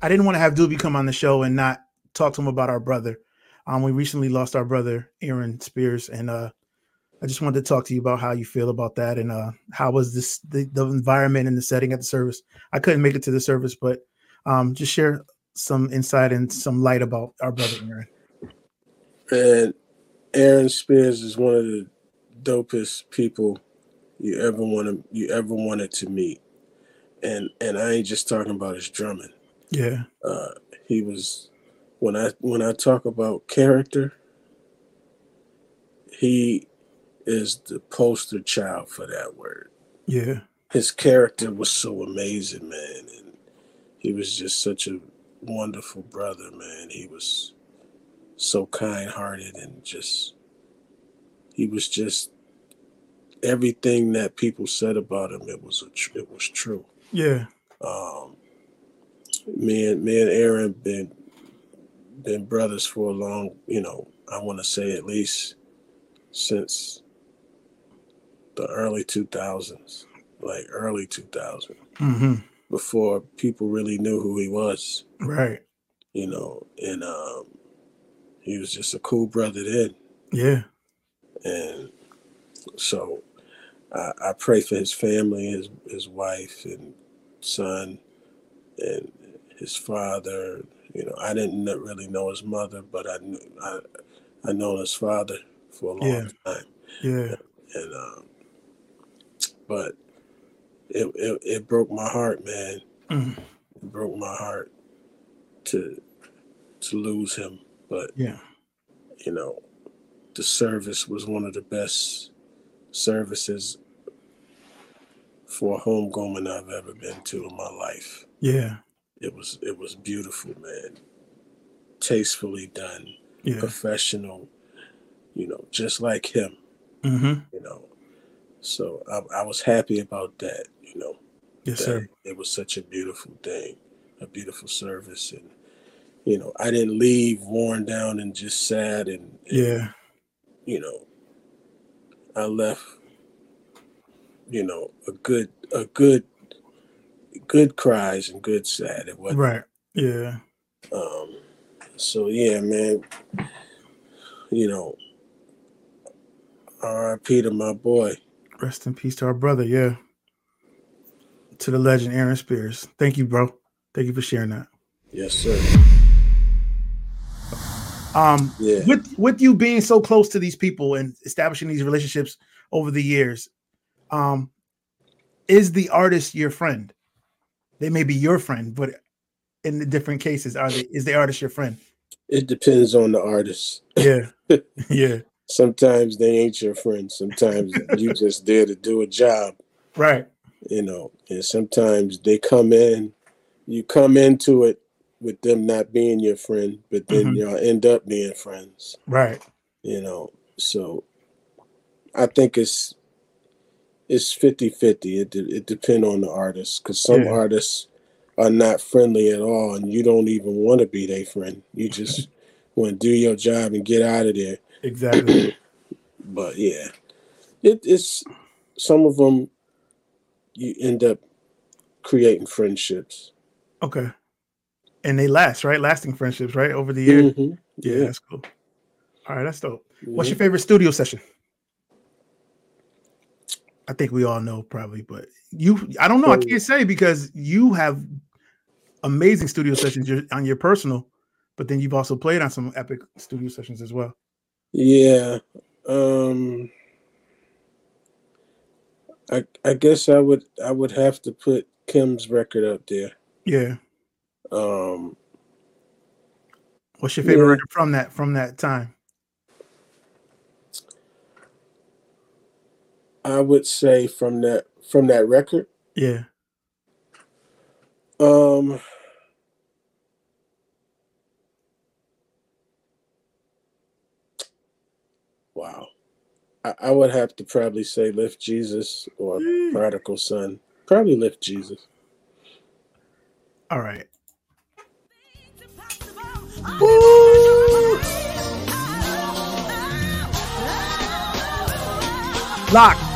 I didn't want to have Doobie come on the show and not talk to him about our brother. Um, we recently lost our brother Aaron Spears, and uh, I just wanted to talk to you about how you feel about that and uh, how was this the, the environment and the setting at the service. I couldn't make it to the service, but um, just share some insight and some light about our brother Aaron. And Aaron Spears is one of the dopest people you ever want to you ever wanted to meet. And and I ain't just talking about his drumming. Yeah. Uh, he was when I when I talk about character, he is the poster child for that word. Yeah. His character was so amazing, man, and he was just such a wonderful brother, man. He was so kind-hearted and just he was just everything that people said about him. It was a tr- it was true. Yeah. Um, me and me and Aaron been been brothers for a long, you know, I want to say at least since the early 2000s, like early 2000, Mm-hmm. before people really knew who he was, Right. you know, and um, he was just a cool brother then. Yeah. And so I, I pray for his family, his, his wife and son and his father. You know, I didn't really know his mother, but I knew, I, I known his father for a long Yeah. time. Yeah. and um, but it, it it broke my heart, man. Mhm. It broke my heart to to lose him. But Yeah. you know, the service was one of the best services for a homecoming I've ever been to in my life. Yeah. It was it was beautiful, man. Tastefully done, Yeah. professional. You know, just like him. Mm-hmm. you know. So I, I was happy about that, you know. Yes, sir. It was such a beautiful thing, a beautiful service, and you know, I didn't leave worn down and just sad, and, and, Yeah. you know, I left, you know, a good, a good, good cries and good sad. It wasn't, Right. Yeah. um, so yeah, man, you know, R.I.P. to my boy. Rest in peace to our brother. Yeah. To the legend Aaron Spears. Thank you, bro. Thank you for sharing that. Yes, sir. Um, Yeah. with with you being so close to these people and establishing these relationships over the years, um, is the artist your friend? They may be your friend, but in the different cases, are they is the artist your friend? It depends on the artist. Yeah, yeah, Sometimes they ain't your friend. Sometimes you just there to do a job, right, you know. And sometimes they come in, you come into it with them not being your friend, but then Mhm. y'all end up being friends, right, you know. So I think it's it's 50-50. It de- it depends on the artist because some Yeah. artists are not friendly at all, and you don't even want to be their friend. You just want to do your job and get out of there. exactly. but yeah, it, it's some of them you end up creating friendships. Okay, and they last, right? Lasting friendships, right? Over the years. Mhm. Yeah, Yeah. that's cool. All right, that's dope. What's Mhm. your favorite studio session? I think we all know probably, but you I don't know, I can't say because you have amazing studio sessions on your personal, but then you've also played on some epic studio sessions as well. Yeah. Um I I guess I would I would have to put Kim's record up there. Yeah. Um What's your favorite Yeah. record from that from that time? I would say from that from that record. Yeah. Um Wow. I, I would have to probably say Lift Jesus or Mm. Prodigal Son. Probably Lift Jesus. All right. Lock.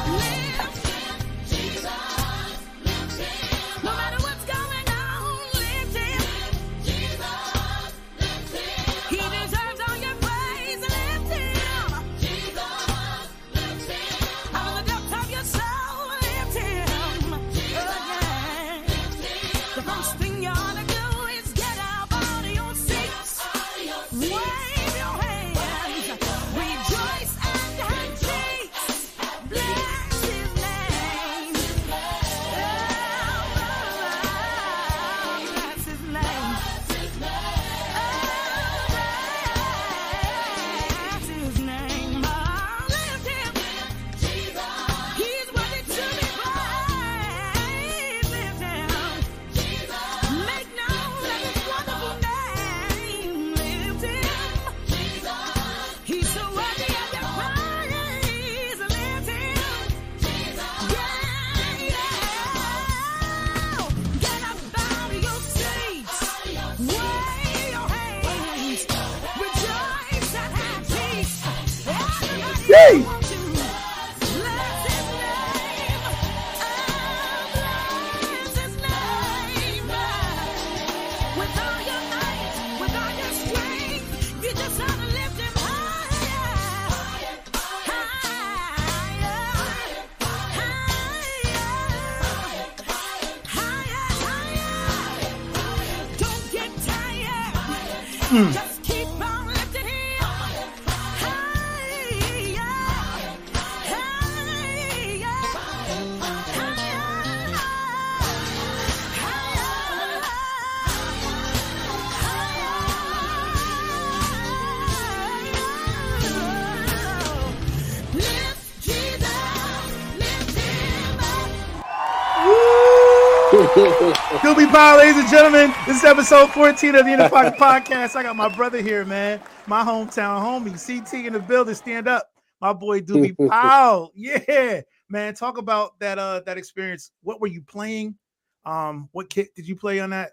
Power, ladies and gentlemen. This is episode 14 of the In the Pocket Podcast. I got my brother here, man. My hometown homie, CT in the building. Stand up. My boy Doobie Powell. Yeah. Man, talk about that uh that experience. What were you playing? Um, what kit did you play on that?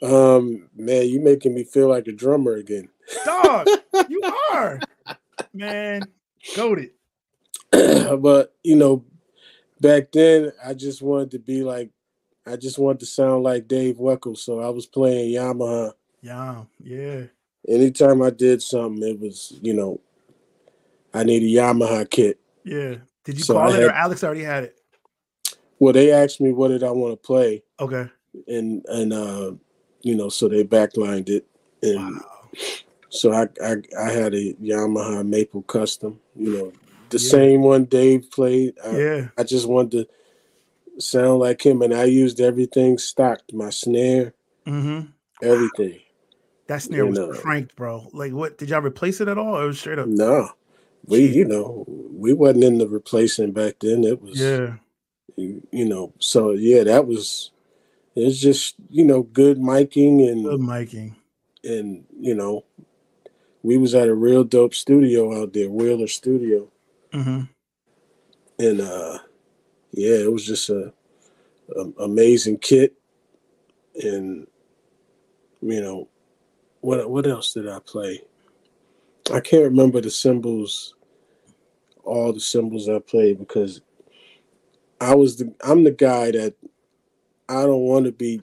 Um, man, you making me feel like a drummer again. Dog, you are. Man, goated. but you know, back then I just wanted to be like, I just wanted to sound like Dave Weckl, so I was playing Yamaha. Yeah, yeah. Anytime I did something, it was you know, I need a Yamaha kit. Yeah. Did you So call I it or Alex already had it? Well, they asked me what did I want to play, Okay. and and uh, you know, so they backlined it, and Wow. so I, I I had a Yamaha Maple Custom, you know, the Yeah. same one Dave played. I, Yeah. I just wanted to sound like him, and I used everything stocked, my snare, Mm-hmm. everything. That snare was You know. cranked, bro. Like, what did y'all replace it at all? It was straight up? No, we you know we wasn't in the replacing back then. It was Yeah. you, you know so yeah that was it's just you know good miking and Good miking. and you know we was at a real dope studio out there Wheeler Studio Mm-hmm. and uh yeah it was just a, a amazing kit and you know what what else did i play i can't remember the cymbals all the cymbals i played because i was the i'm the guy that i don't want to be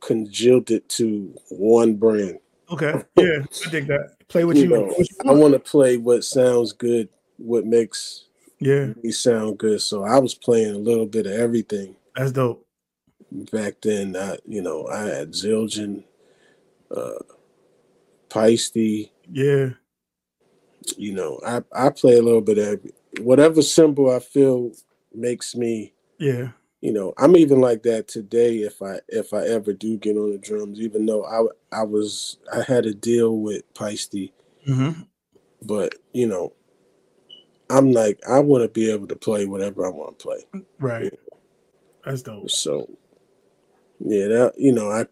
congealed to one brand Okay. Yeah. I dig that. Play what you, you know what you i want to play what sounds good what makes Yeah. me sound good. So I was playing a little bit of everything That's dope. back then. I, you know, I had Zildjian, uh, Paiste, Yeah. you know, I, I play a little bit of every, whatever cymbal I feel makes me, Yeah. you know, I'm even like that today. If I, if I ever do get on the drums, even though I, I was, I had a deal with Paiste, Mm-hmm. but you know, I'm like, I want to be able to play whatever I want to play. Right. That's dope. So yeah, that you know, I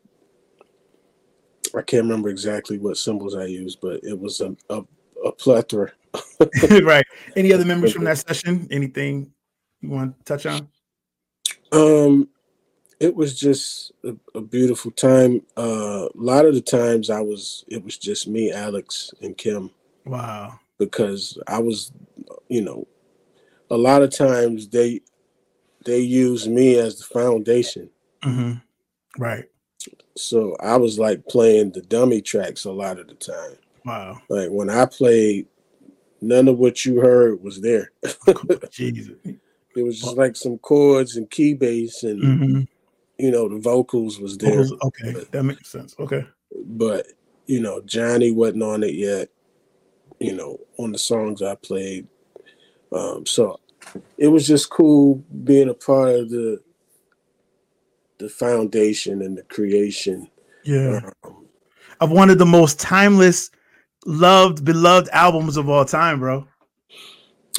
I can't remember exactly what cymbals I used, but it was a a, a plethora. right. Any other memories from that session? Anything you want to touch on? Um it was just a, a beautiful time. Uh a lot of the times I was it was just me, Alex, and Kim Wow. Because I was you know, a lot of times they they use me as the foundation. Mm-hmm. Right. So I was like playing the dummy tracks a lot of the time. Wow. Like when I played, none of what you heard was there. Jesus. It was just like some chords and key bass, and Mm-hmm. you know the vocals was there, Okay. That makes sense. Okay. but you know Johnny wasn't on it yet. You know, on the songs I played, um, so it was just cool being a part of the the foundation and the creation. Yeah. Um, Of one of the most timeless, loved, beloved albums of all time, bro.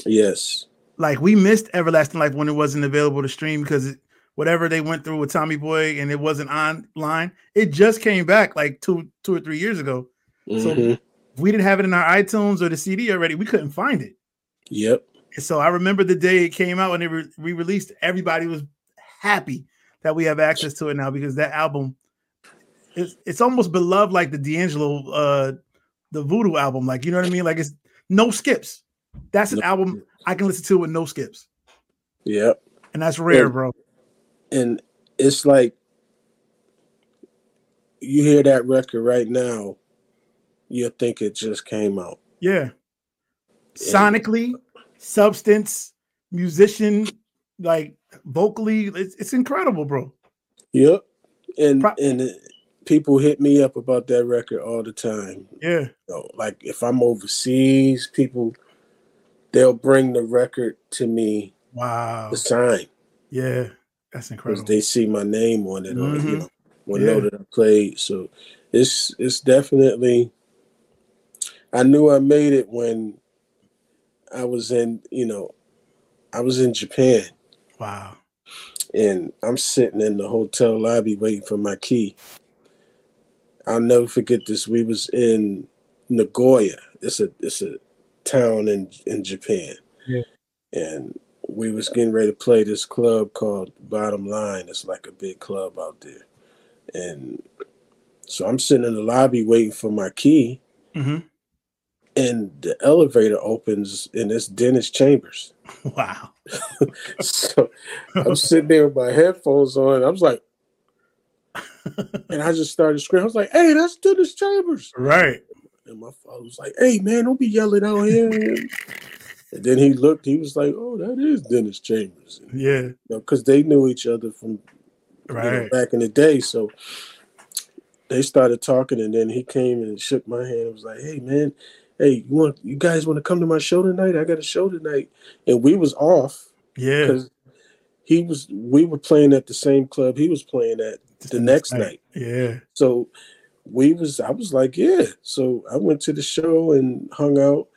yes, like we missed Everlasting Life when it wasn't available to stream because it, whatever they went through with Tommy Boy and it wasn't online, it just came back like two two or three years ago. So mhm, if we didn't have it in our iTunes or the CD already, we couldn't find it. yep, And so I remember the day it came out when they re- re-released, everybody was happy that we have access to it now because that album it's it's almost beloved like the D'Angelo uh the voodoo album. Like you know what I mean? Like it's no skips. That's an No album I can listen to with no skips. yep. And that's rare, Yeah. bro. and it's like you hear that record right now, you'll think it just came out. Yeah. Sonically, substance, musician, like vocally, it's, it's incredible, bro. Yep. And Pro- and it, people hit me up about that record all the time. Yeah. You know, like if I'm overseas, people they'll bring the record to me Wow. The sign Yeah. That's incredible. they see my name on it or you Mhm. know, know Yeah. that I played. So it's it's definitely I knew I made it when I was in, you know, I was in Japan Wow. and I'm sitting in the hotel lobby waiting for my key. I'll never forget this. We was in Nagoya. It's a it's a town in in Japan. Yeah. And we was getting ready to play this club called Bottom Line. It's like a big club out there. And so I'm sitting in the lobby waiting for my key hmm and the elevator opens and it's Dennis Chambers. Wow. so I'm sitting there with my headphones on. I was like, and I just started screaming. I was like, "Hey, that's Dennis Chambers!" right. And my father was like, "Hey, man, don't be yelling out here." and then he looked. He was like, "Oh, that is Dennis Chambers," you Yeah. know, because they knew each other from you know, Right. back in the day. So they started talking, and then he came and shook my hand. and was like, "Hey, man." Hey, you want you guys want to come to my show tonight? I got a show tonight, and we was off Yeah. because he was we were playing at the same club he was playing at the next night. Yeah. so we was i was like yeah so i went to the show and hung out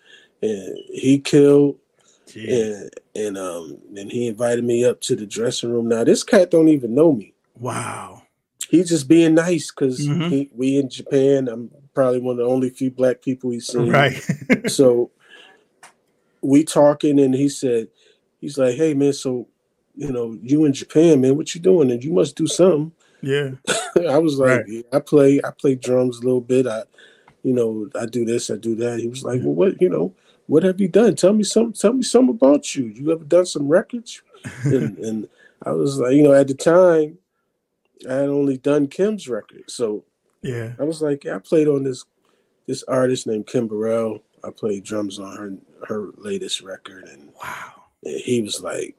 and he killed Jeez. and and um and he invited me up to the dressing room now this cat don't even know me Wow. he's just being nice because Mhm. we in japan i'm probably one of the only few black people he's seen. Right. so we talking and he said he's like hey man so you know you in japan man what you doing? And you must do something. Yeah. i was like Right. "Yeah, i play i play drums a little bit. I you know i do this i do that. He was like well what you know what have you done? Tell me some tell me something about you. You ever done some records? And, and i was like you know at the time i had only done kim's record. So Yeah. I was like, yeah, I played on this this artist named Kim Burrell. I played drums on her her latest record, and, Wow. and he was like,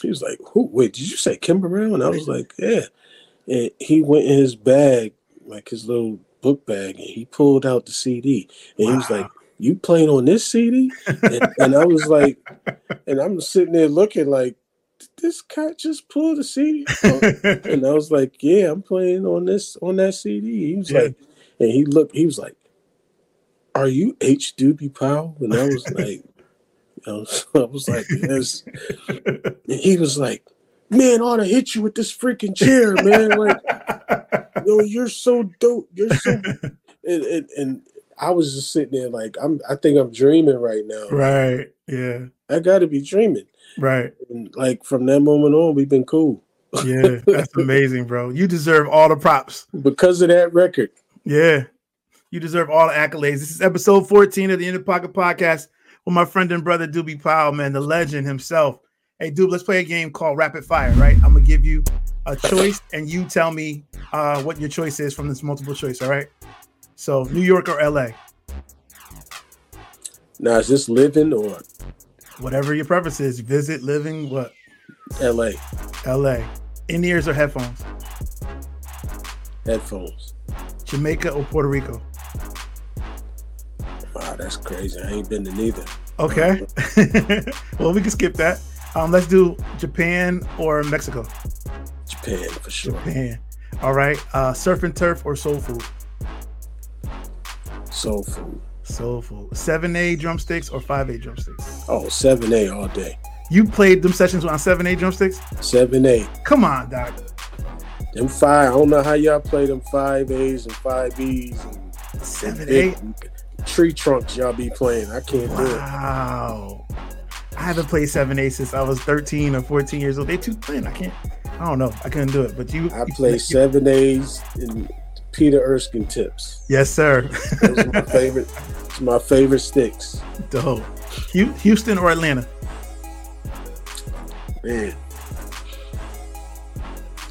he was like, who? Wait, did you say Kim Burrell? And I was like, yeah. And he went in his bag, like his little book bag, and he pulled out the CD, and he was like, you playing on this CD? And, and I was like, and I'm sitting there looking like, this cat just pulled the CD? Oh, and I was like, "Yeah, I'm playing on this on that CD." He was Yeah. like, and he looked, he was like, "Are you H. Doobie Powell?" And I was like, I was, I was like, "Yes." And he was like, "Man, I ought to hit you with this freaking chair, man! Like, yo, you're so dope. You're so." And, and, and I was just sitting there like, I'm. I think I'm dreaming right now. right. Yeah. I got to be dreaming. Right. And like from that moment on, we've been cool Yeah. That's amazing, bro. You deserve all the props. because of that record. Yeah. You deserve all the accolades. This is episode 14 of the In the Pocket Podcast with my friend and brother Doobie Powell, man, the legend himself. Hey, Doob, let's play a game called Rapid Fire, right? I'm gonna give you a choice and you tell me uh, what your choice is from this multiple choice, all right? So New York or LA, Now, is this living or whatever your preference is. Visit, living, what? LA LA. In ears or headphones? headphones? Jamaica or Puerto Rico? Wow, that's crazy. I ain't been to neither. Okay. well, we can skip that. Um, let's do Japan or Mexico. Japan for sure. Japan. All right. Uh, surf and turf or soul food? Soul food. Soul food. Seven A drumsticks or five A drumsticks? Oh, 7A all day. You played them sessions on seven A drumsticks? 7A. Come on, Doc. Them five, I don't know how y'all play them 5As and 5Bs and 7A. tree trunks y'all be playing. I can't do it. Wow. I haven't played seven A since I was 13 or 14 years old. They too thin. I can't. I don't know. I couldn't do it. But you. I you- play 7As and Peter Erskine tips. Yes, sir. Those are my favorite. It's my favorite sticks. Dope. Houston or Atlanta? Man.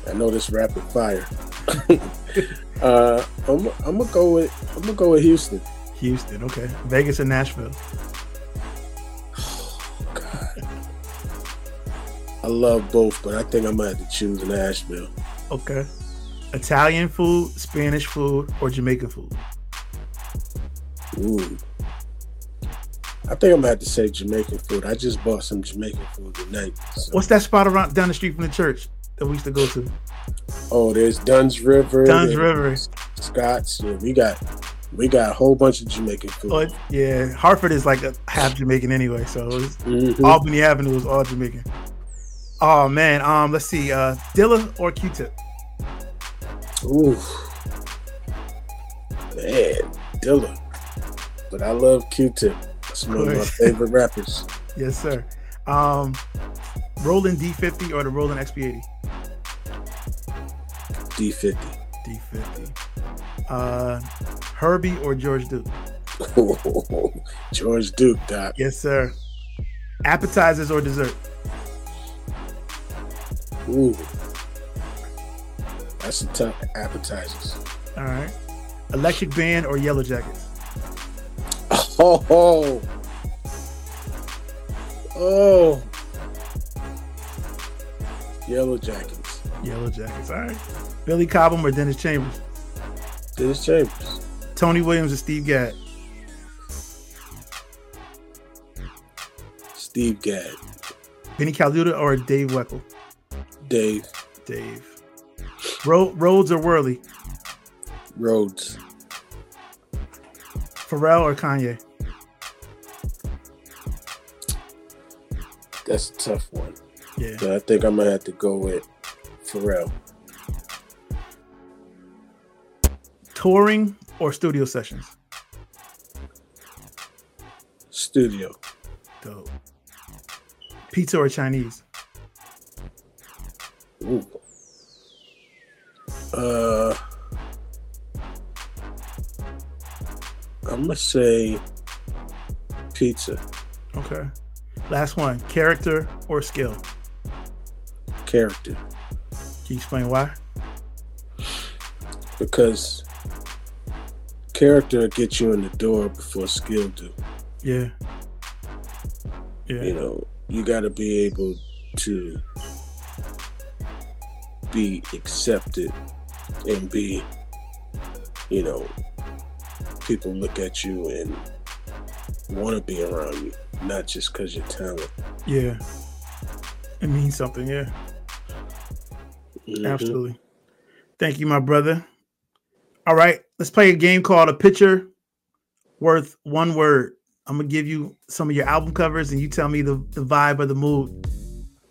I know this rapid fire. uh, I'm, I'm gonna go with I'm gonna go with Houston. Houston. Okay. Vegas and Nashville? God. I love both, but I think I'm gonna have to choose Nashville. Okay. Italian food, Spanish food, or Jamaican food? Ooh. I think I'm gonna have to say Jamaican food. I just bought some Jamaican food tonight. so- What's that spot around down the street from the church that we used to go to? Oh, there's Dunn's River. Dunn's there's River. Scott's. Yeah, we got we got a whole bunch of Jamaican food. Oh, yeah, Hartford is like a half Jamaican anyway, so Mhm. Albany Avenue is all Jamaican. Oh man, um, let's see, uh, Dilla or Q-Tip? Ooh. Man, Dilla. But I love Q-Tip. That's one of my favorite rappers. Yes, sir. Um, Roland D50 or the Roland XP80? D50. D50. Uh, Herbie or George Duke? George Duke, Doc. Yes, sir. Appetizers or dessert? Ooh. That's a tough appetizers. All right. Electric Band or Yellow Jackets? Oh, oh. Oh. Yellow Jackets. Yellow Jackets. All right. Billy Cobham or Dennis Chambers? Dennis Chambers. Tony Williams or Steve Gadd? Steve Gadd. Vinnie Colaiuta or Dave Weckl? Dave Dave. Ro- Rhodes or Wurly? Rhodes. Pharrell or Kanye? That's a tough one. Yeah. But I think I'm gonna have to go with Pharrell. Touring or studio sessions? Studio. Dope. Pizza or Chinese? Ooh. Uh, I'm gonna say pizza Okay. Last one. Character or skill? character Can you explain why? because character gets you in the door before skill do. Yeah. Yeah. You know, you got to be able to be accepted and be, you know, people look at you and want to be around you, not just because you're talent. Yeah. It means something. Yeah. Mhm. Absolutely. Thank you, my brother. All right, let's play a game called a picture worth one word. I'm gonna give you some of your album covers, and you tell me the, the vibe or the mood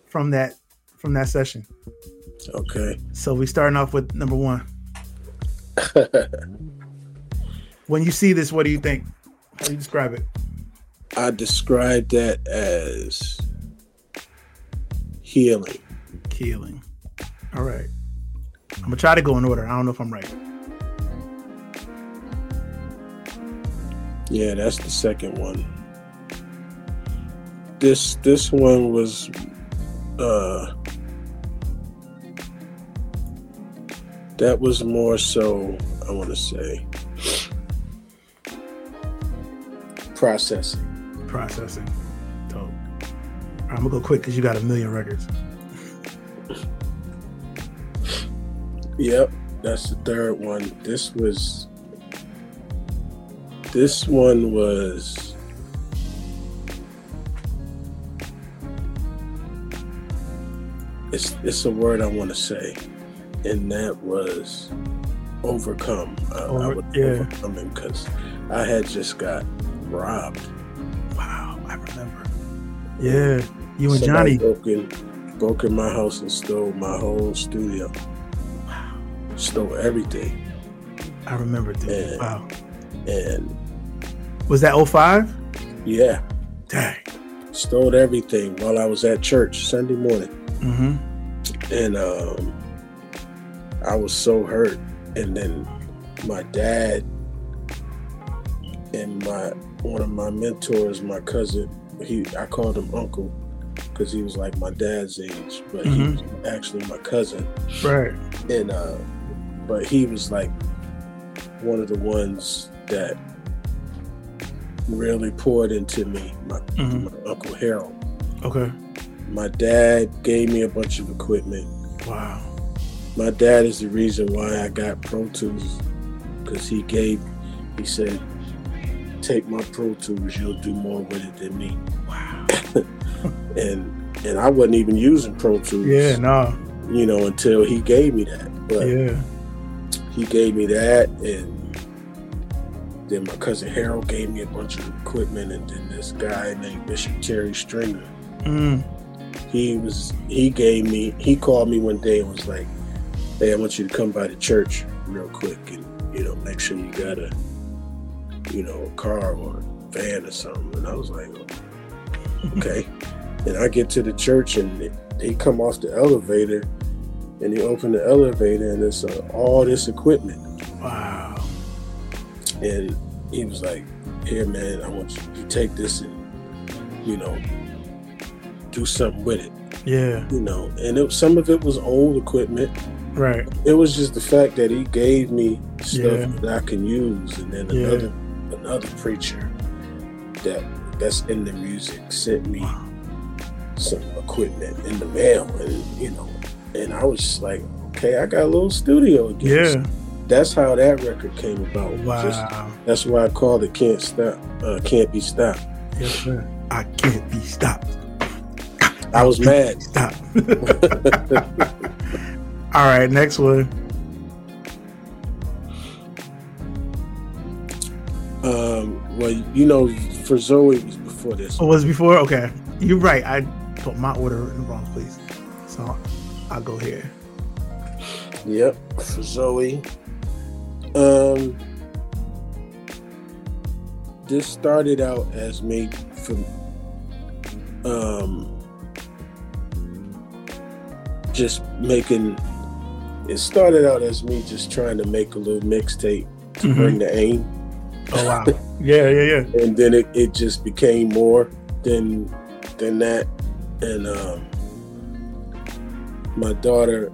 from that from that session. Okay. So we starting off with number one. When you see this, what do you think? How do you describe it? I describe that as healing. Healing. All right. I'm gonna try to go in order. I don't know if I'm right. Yeah, that's the second one. This this one was uh that was more so I want to say processing. Processing. Dope. Right, I'm gonna go quick because you got a million records. Yep, that's the third one. This was this one was it's it's a word I want to say, and that was overcome. I, I Over- would yeah. overcome him because I had just got robbed. Wow, I remember. Yeah, you and Johnny. Broke in, broke in my house and stole my whole studio. Wow, Stole everything, I remember, dude. Yeah. Wow. and Was that 05? yeah, Dang. stole everything while I was at church Sunday morning, Mm-hmm. and um, I was so hurt. And then my dad and my one of my mentors, my cousin, he I called him uncle because he was like my dad's age, but he was actually my cousin. Right. and uh but he was like one of the ones that really poured into me my, Mhm. my uncle harold Okay. my dad gave me a bunch of equipment Wow. My dad is the reason why I got Pro Tools because he gave, he said, take my Pro Tools, you'll do more with it than me. Wow. And and I wasn't even using Pro Tools, Yeah, no. you know, until he gave me that. But Yeah. he gave me that, and then my cousin Harold gave me a bunch of equipment, and then this guy named Bishop Terry Stringer, Mm. he was he gave me he called me one day and was like, "Hey, I want you to come by the church real quick, and you know, make sure you got a you know a car or a van or something." And I was like, "Okay." and I get to the church, and he come off the elevator, and he opened the elevator, and it's uh, all this equipment. Wow. and he was like, "Here, man, I want you to take this and you know do something with it." Yeah. You know, and it, some of it was old equipment. Right. It was just the fact that he gave me stuff Yeah. that I can use, and then Yeah. another another preacher that that's in the music sent me some equipment in the mail, and you know, and I was just like, "Okay, I got a little studio again." Yeah. that's how that record came about. Just- Wow. That's why I called it "Can't Stop." Uh, can't be stopped. Yes, sir. I can't be stopped. I was mad. Stop. All right, next one. Um, well, you know, for Zoe it was before this. Oh, was before? Okay. You're right. I put my order in the wrong place. So I'll go here. Yep, for Zoe. Um, this started out as me from um just making. It started out as me just trying to make a little mixtape to Mhm. bring the aim. Oh wow. yeah, yeah, yeah. and then it, it just became more than than that and um my daughter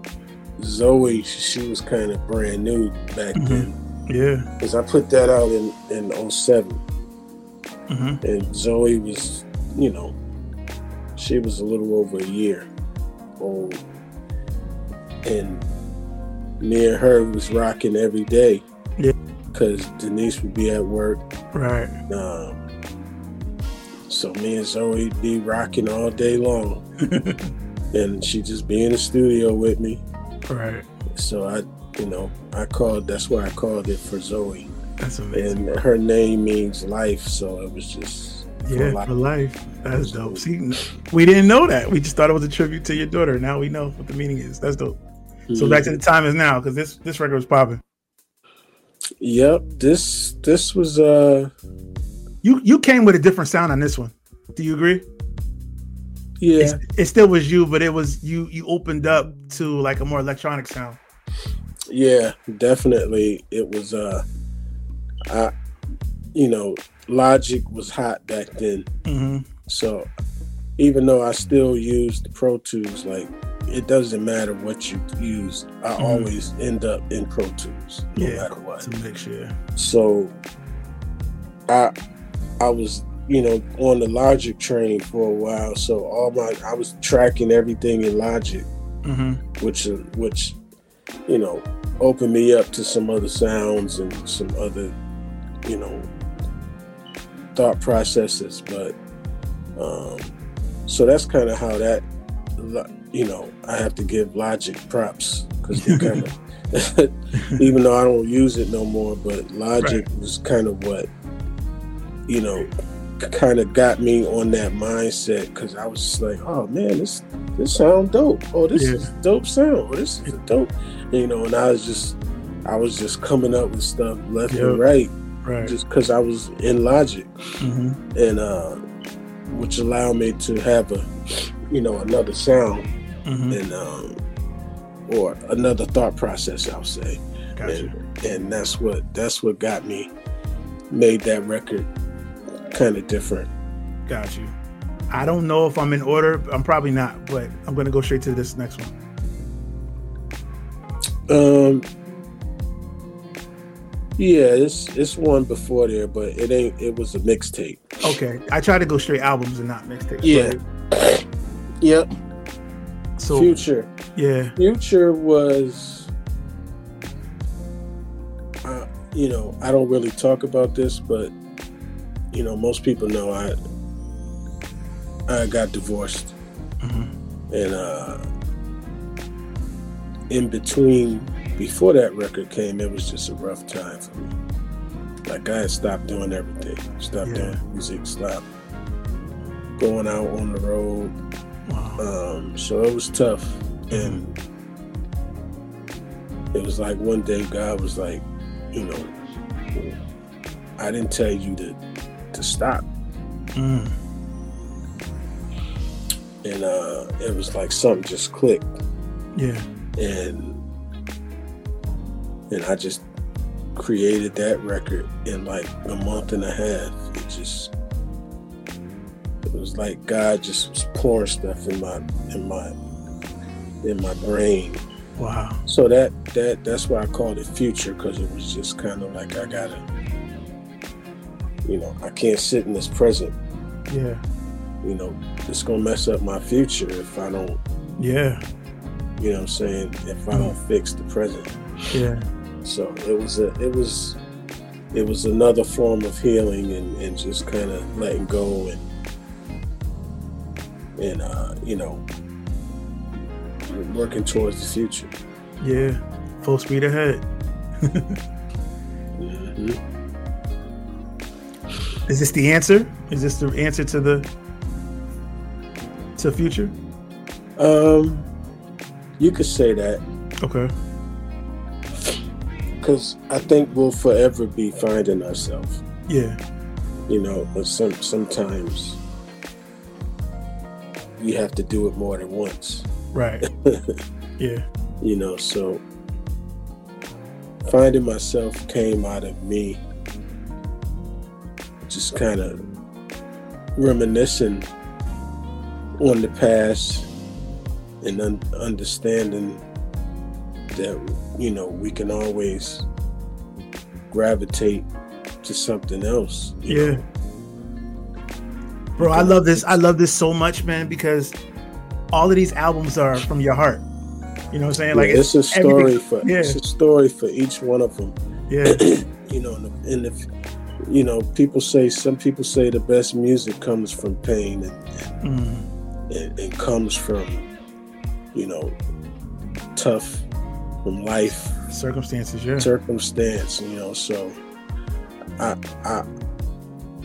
zoe she was kind of brand new back Mhm. then Yeah. because i put that out in in 7 hmm and zoe was you know she was a little over a year old and me and her was rocking every day Yeah. because denise would be at work Right. Um, so me and Zoe be rocking all day long, and she just be in the studio with me. right. So I, you know, I called. That's why I called it for Zoe, That's amazing. and her name means life. So it was just for yeah, life. for life. That's dope. See, we didn't know that. We just thought it was a tribute to your daughter. Now we know what the meaning is. That's dope. So back to the time is now because this this record was popping. Yep. This this was uh You you came with a different sound on this one. Do you agree? yeah It's, it still was you, but it was you. You opened up to like a more electronic sound. yeah definitely it was uh I you know Logic was hot back then. hmm So even though I still use the Pro Tools, like it doesn't matter what you use, I Mhm. always end up in Pro Tools no Yeah, matter what. It's a mixture. So I I was you know on the Logic train for a while, so all my I was tracking everything in Logic, hmm which uh, which you know opened me up to some other sounds and some other you know thought processes but um so that's kind of how that you know i have to give logic props because they kind of even though i don't use it no more but logic was kind of what you know kind of got me on that mindset because i was just like oh man this this sound dope oh this Yeah. is dope sound oh, this is dope you know and i was just i was just coming up with stuff left Yeah. and right Right. just because I was in Logic, hmm and uh, which allowed me to have a, you know, another sound hmm and um, or another thought process. I'll say, Gotcha. and, and that's what that's what got me made that record kind of different. Got you. I don't know if I'm in order. I'm probably not, but I'm gonna go straight to this next one. Um, yeah, it's it's one before there, but it ain't. It was a mixtape. Okay. I try to go straight albums and not mixtapes. Yeah. but- Yep. So Future. yeah, Future was, uh, you know, I don't really talk about this, but you know, most people know I I got divorced, Mhm. and uh, in between, before that record came, it was just a rough time for me. Like I had stopped doing everything, stopped Yeah. doing music, stopped going out on the road, wow. um, so it was tough, and it was like one day God was like, you know, I didn't tell you to to stop, Mm. and uh, it was like something just clicked, yeah, and and I just created that record in like a month and a half. It just it was like God just was pouring stuff in my in my in my brain wow. So that that that's why I called it future because it was just kind of like I gotta, you know, I can't sit in this present. Yeah, You know, it's gonna mess up my future if I don't. yeah, You know what I'm saying? If I don't fix the present. yeah, So it was a it was it was another form of healing and, and just kind of letting go and and uh, you know working towards the future. yeah. Full speed ahead. Mhm. Is this the answer? Is this the answer to the to future? Um, you could say that. Okay. because I think we'll forever be finding ourselves. Yeah. You know, but some sometimes you have to do it more than once. Right. Yeah. You know, so finding myself came out of me just kind of reminiscing on the past and un- understanding that you know we can always gravitate to something else. Yeah. know? Bro, I love this. I love this so much, man, because all of these albums are from your heart. You know what I'm saying? Like Yeah, it's, a story for yeah. it's a story for each one of them. Yeah. you know, and if, you know, people say some people say the best music comes from pain and Mm. and, and comes from you know tough from life Circumstances, yeah. circumstance. You know, so I I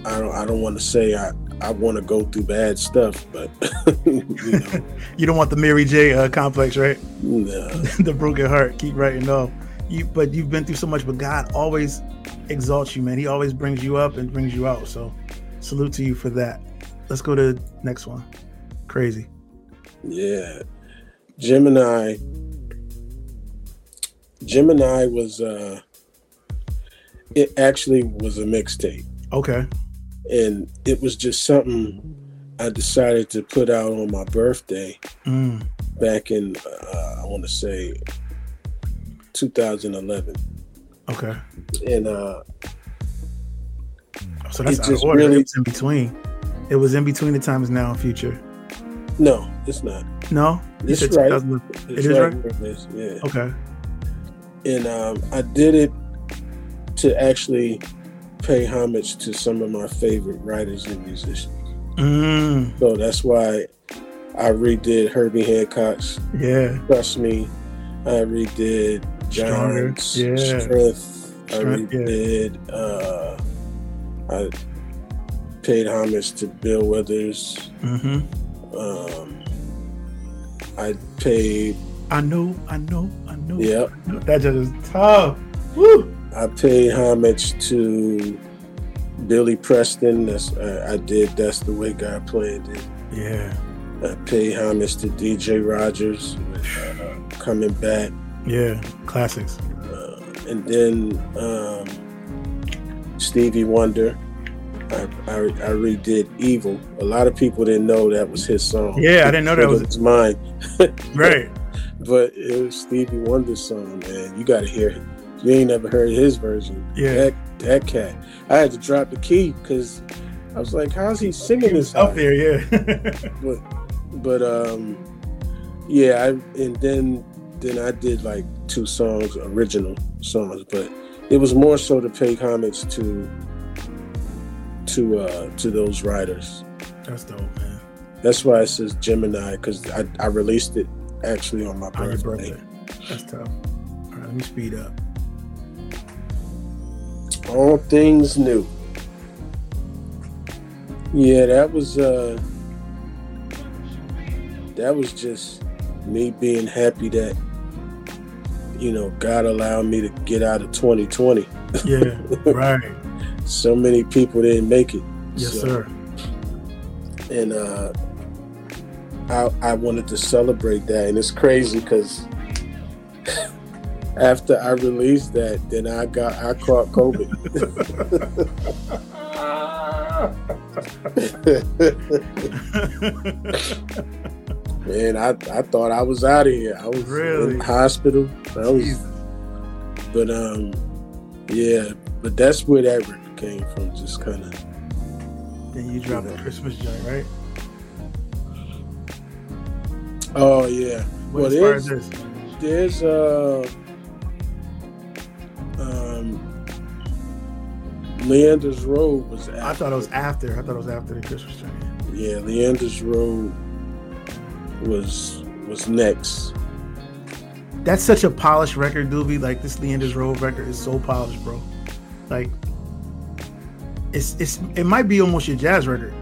I don't I don't want to say I. I want to go through bad stuff, but you know, You don't want the Mary J uh, complex, right? nah. the broken heart. Keep writing off. You, but you've been through so much. But God always exalts you, man. He always brings you up and brings you out. So, salute to you for that. Let's go to the next one. Crazy. Yeah. Gemini. Gemini was uh it actually was a mixtape Okay. And it was just something I decided to put out on my birthday Mm. back in uh, I want to say 2011 Okay. and uh So that's It out of just order. really- in between. It was in between the times now and future. no it's not No, It's right. 2000 it's is right? it is, yeah Okay. and um, I did it to actually pay homage to some of my favorite writers and musicians Mm. So that's why I redid Herbie Hancock's Yeah. Trust Me. I redid Stronger, John's yeah. Strength. I Strength, yeah. redid uh I paid homage to Bill Withers. hmm Um I paid I know. I know. I know. yep. I know. That just is tough. Woo. I paid homage to Billy Preston. That's I, I did that's the way God planned it. Yeah. I paid homage to DJ Rogers uh, coming back. Yeah. Classics. Uh, and then um, Stevie Wonder. I, I, I redid Evil. A lot of people didn't know that was his song. Yeah, I didn't know that was- was mine. Right. But it was Stevie Wonder's song, man. You got to hear it. You ain't never heard his version. Yeah. That, that cat. I had to drop the key because I was like, how's he singing this up there. Yeah. But, but um, yeah, I, and then then I did like two songs, original songs, but it was more so to pay homage to to uh to those writers. That's dope, man. That's why it says Gemini because I, I released it actually on my On your birthday. birthday. That's tough. All right, let me speed up. All things new. Yeah, that was uh that was just me being happy that you know God allowed me to get out of 2020. Yeah, right. So many people didn't make it. Yes, So- sir. and uh, I I wanted to celebrate that, and it's crazy because after I released that, then I got I caught COVID. Man, I, I thought I was out of here. I was Really? in the hospital. I was, Jesus. but um, yeah, but that's where that record came from. Just kind of Then you dropped the Christmas joint, right? oh yeah. What Well, there's- this? There's uh Leander's Road was after. I thought it was after. I thought it was after the Christmas joint. yeah, Leander's Road was was next. That's such a polished record, Doobie. Like this Leander's Road record is so polished, bro. Like it's it's it might be almost your jazz record.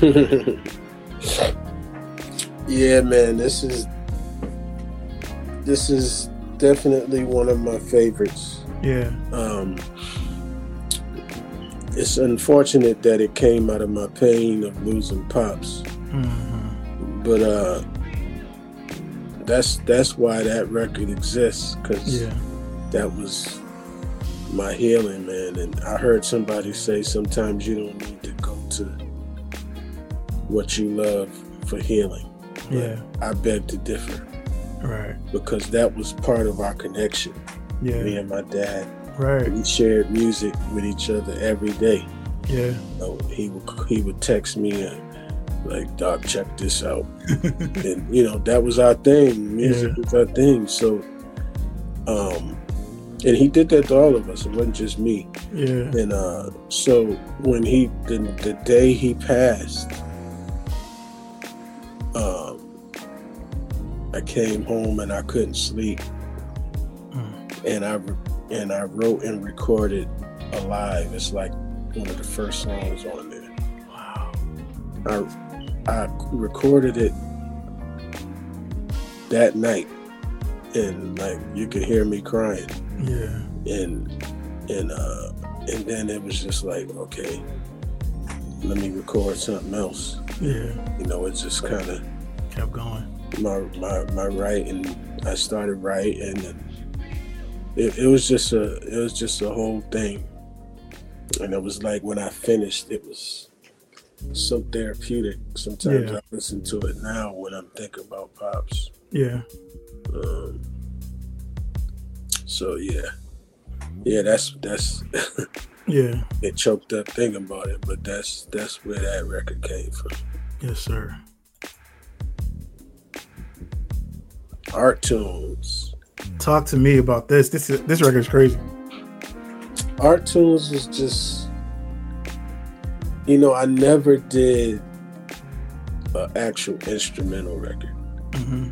yeah, man, this is this is definitely one of my favorites. Yeah. Um it's unfortunate that it came out of my pain of losing pops. hmm but uh that's that's why that record exists because Yeah. that was my healing man and i heard somebody say sometimes you don't need to go to what you love for healing But Yeah. i beg to differ Right. because that was part of our connection Yeah, me and my dad Right. we shared music with each other every day Yeah. know, he would he would text me uh, like doc check this out and you know that was our thing music was our thing so um and he did that to all of us it wasn't just me Yeah. and uh so when he the, the day he passed um i came home and i couldn't sleep Mm. and i and i wrote and recorded alive it's like one of the first songs on there Wow. I I recorded it that night, and like you could hear me crying, Yeah. and and uh and then it was just like okay, let me record something else. Yeah. You know, it just kind of Kept going. my my my writing. I started writing, and it, it was just a it was just a whole thing, and it was like when I finished, it was so therapeutic. Sometimes Yeah. I listen to it now when I'm thinking about pops. Yeah. Um, so yeah, yeah, that's that's Yeah. it choked up thinking about it, but that's that's where that record came from. Yes, sir. Art tunes. Talk to me about this. This is this record is crazy. Art tunes is just, you know, I never did an actual instrumental record. hmm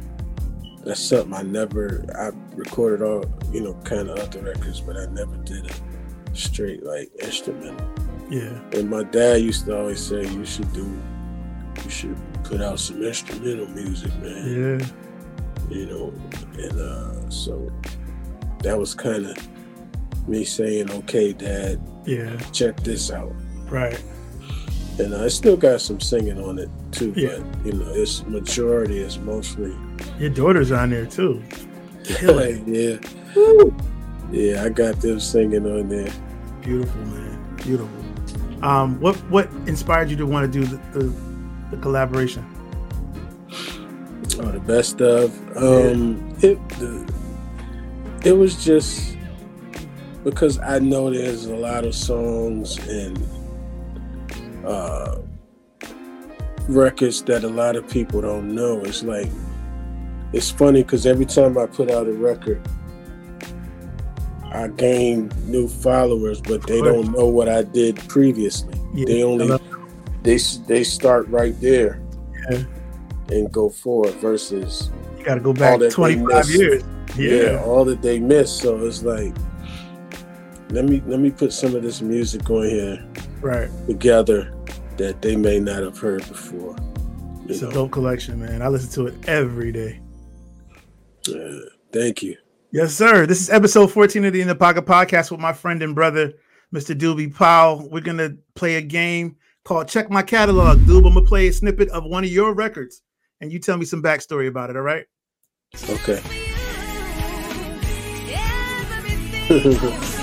That's something I never. I recorded all, you know, kind of other records, but I never did a straight like instrumental. Yeah. And my dad used to always say, "You should do, you should put out some instrumental music, man." Yeah. You know, and uh, so that was kind of me saying, "Okay, Dad, Yeah. check this out." Right. And I still got some singing on it too, Yeah. but you know, it's majority is mostly Your daughter's on there too. Kill it. yeah, yeah. I got them singing on there. Beautiful, man. Beautiful. Um, what what inspired you to want to do the, the, the collaboration? Oh, the best of um, it. The, it was just because I know there's a lot of songs and uh, records that a lot of people don't know. It's like it's funny because every time I put out a record, I gain new followers, but they don't know what I did previously. Yeah, They only they they start right there Yeah. And go forward versus you got to go back 25 years. yeah. Yeah. all that they miss. So it's like let me let me put some of this music on here Right. together that they may not have heard before. It's a dope collection, man. I listen to it every day. Yeah. Thank you. Yes, sir. This is episode 14 of the In the Pocket podcast with my friend and brother, Mr. Doobie Powell. We're going to play a game called Check My Catalog. Doob, I'm going to play a snippet of one of your records, and you tell me some backstory about it, all right? Okay.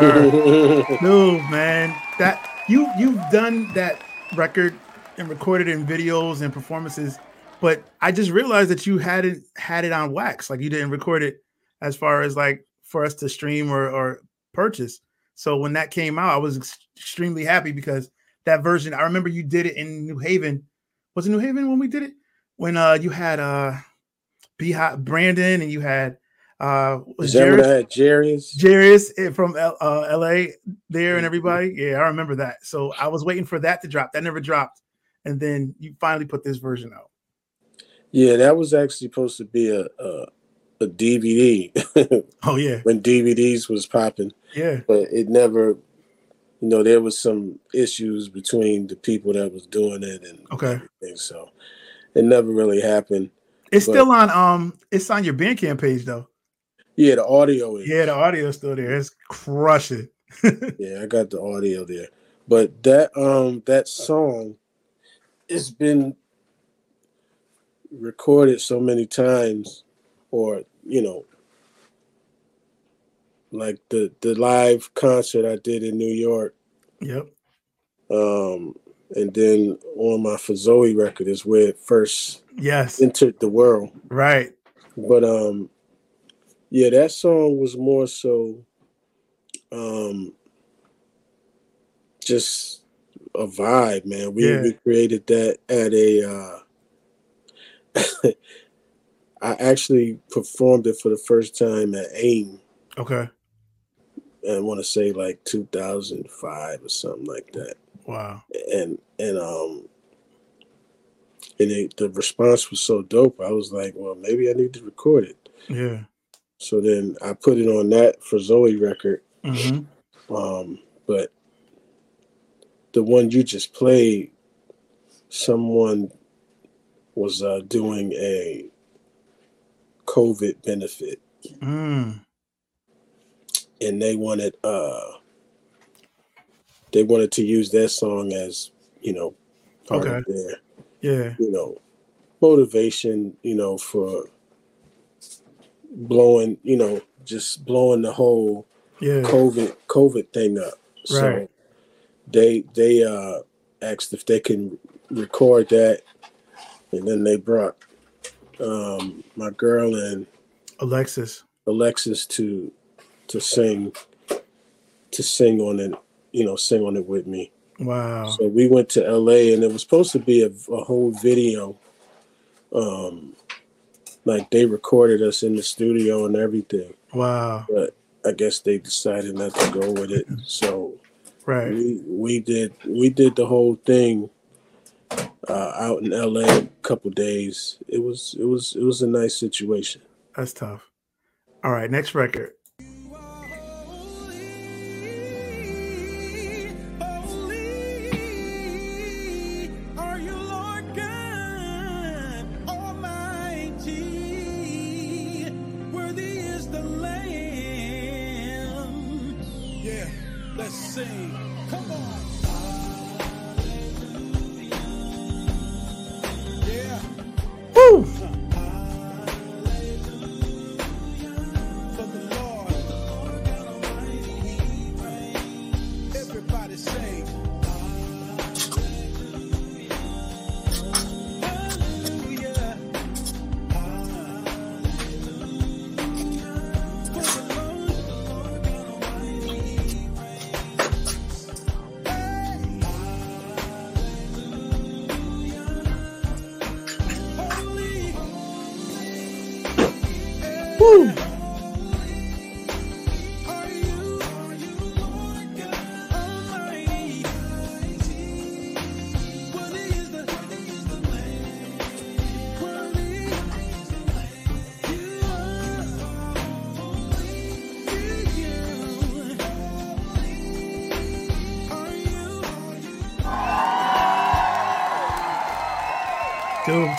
Dude, man, that you you've done that record and recorded in videos and performances, but I just realized that you hadn't had it on wax. Like you didn't record it as far as like for us to stream or or purchase. So when that came out, I was ex- extremely happy because that version. I remember you did it in New Haven. Was it New Haven when we did it? When uh you had uh Beehive Brandon and you had uh was Is that what I Jared- had? Jerry's? Eh, from L- uh, LA there and everybody. Yeah, I remember that. So I was waiting for that to drop. That never dropped. And then you finally put this version out. Yeah, that was actually supposed to be a a, a DVD Oh yeah. when DVDs was popping, Yeah. but it never. You know, there was some issues between the people that was doing it and Okay. everything, so it never really happened. It's But- still on um it's on your Bandcamp page though. Yeah, the audio is. Yeah, the audio's still there. It's crushing. Yeah, I got the audio there. But that um that song it's been recorded so many times or you know like the the live concert I did in New York Yep. um and then on my Fazoli record is where it first Yes. entered the world Right. but um yeah that song was more so um just a vibe man we, Yeah. we created that at a uh i actually performed it for the first time at AIM Okay. i want to say like 2005 or something like that Wow. and and um and it, the response was so dope i was like well maybe i need to record it Yeah. So then I put it on that for Zoe record. hmm Um, but the one you just played, someone was uh, doing a COVID benefit, Mm. and they wanted uh, they wanted to use that song as you know part of their Yeah. you know motivation, you know for blowing, you know, just blowing the whole Yeah. COVID COVID thing up. So Right. they they uh asked if they can record that and then they brought um my girl and Alexis. Alexis to to sing to sing on it, you know, sing on it with me. Wow. So we went to LA and it was supposed to be a, a whole video um like they recorded us in the studio and everything. Wow. But I guess they decided not to go with it. So Right. we we did we did the whole thing uh, out in LA a couple days. It was it was it was a nice situation. That's tough. All right, next record.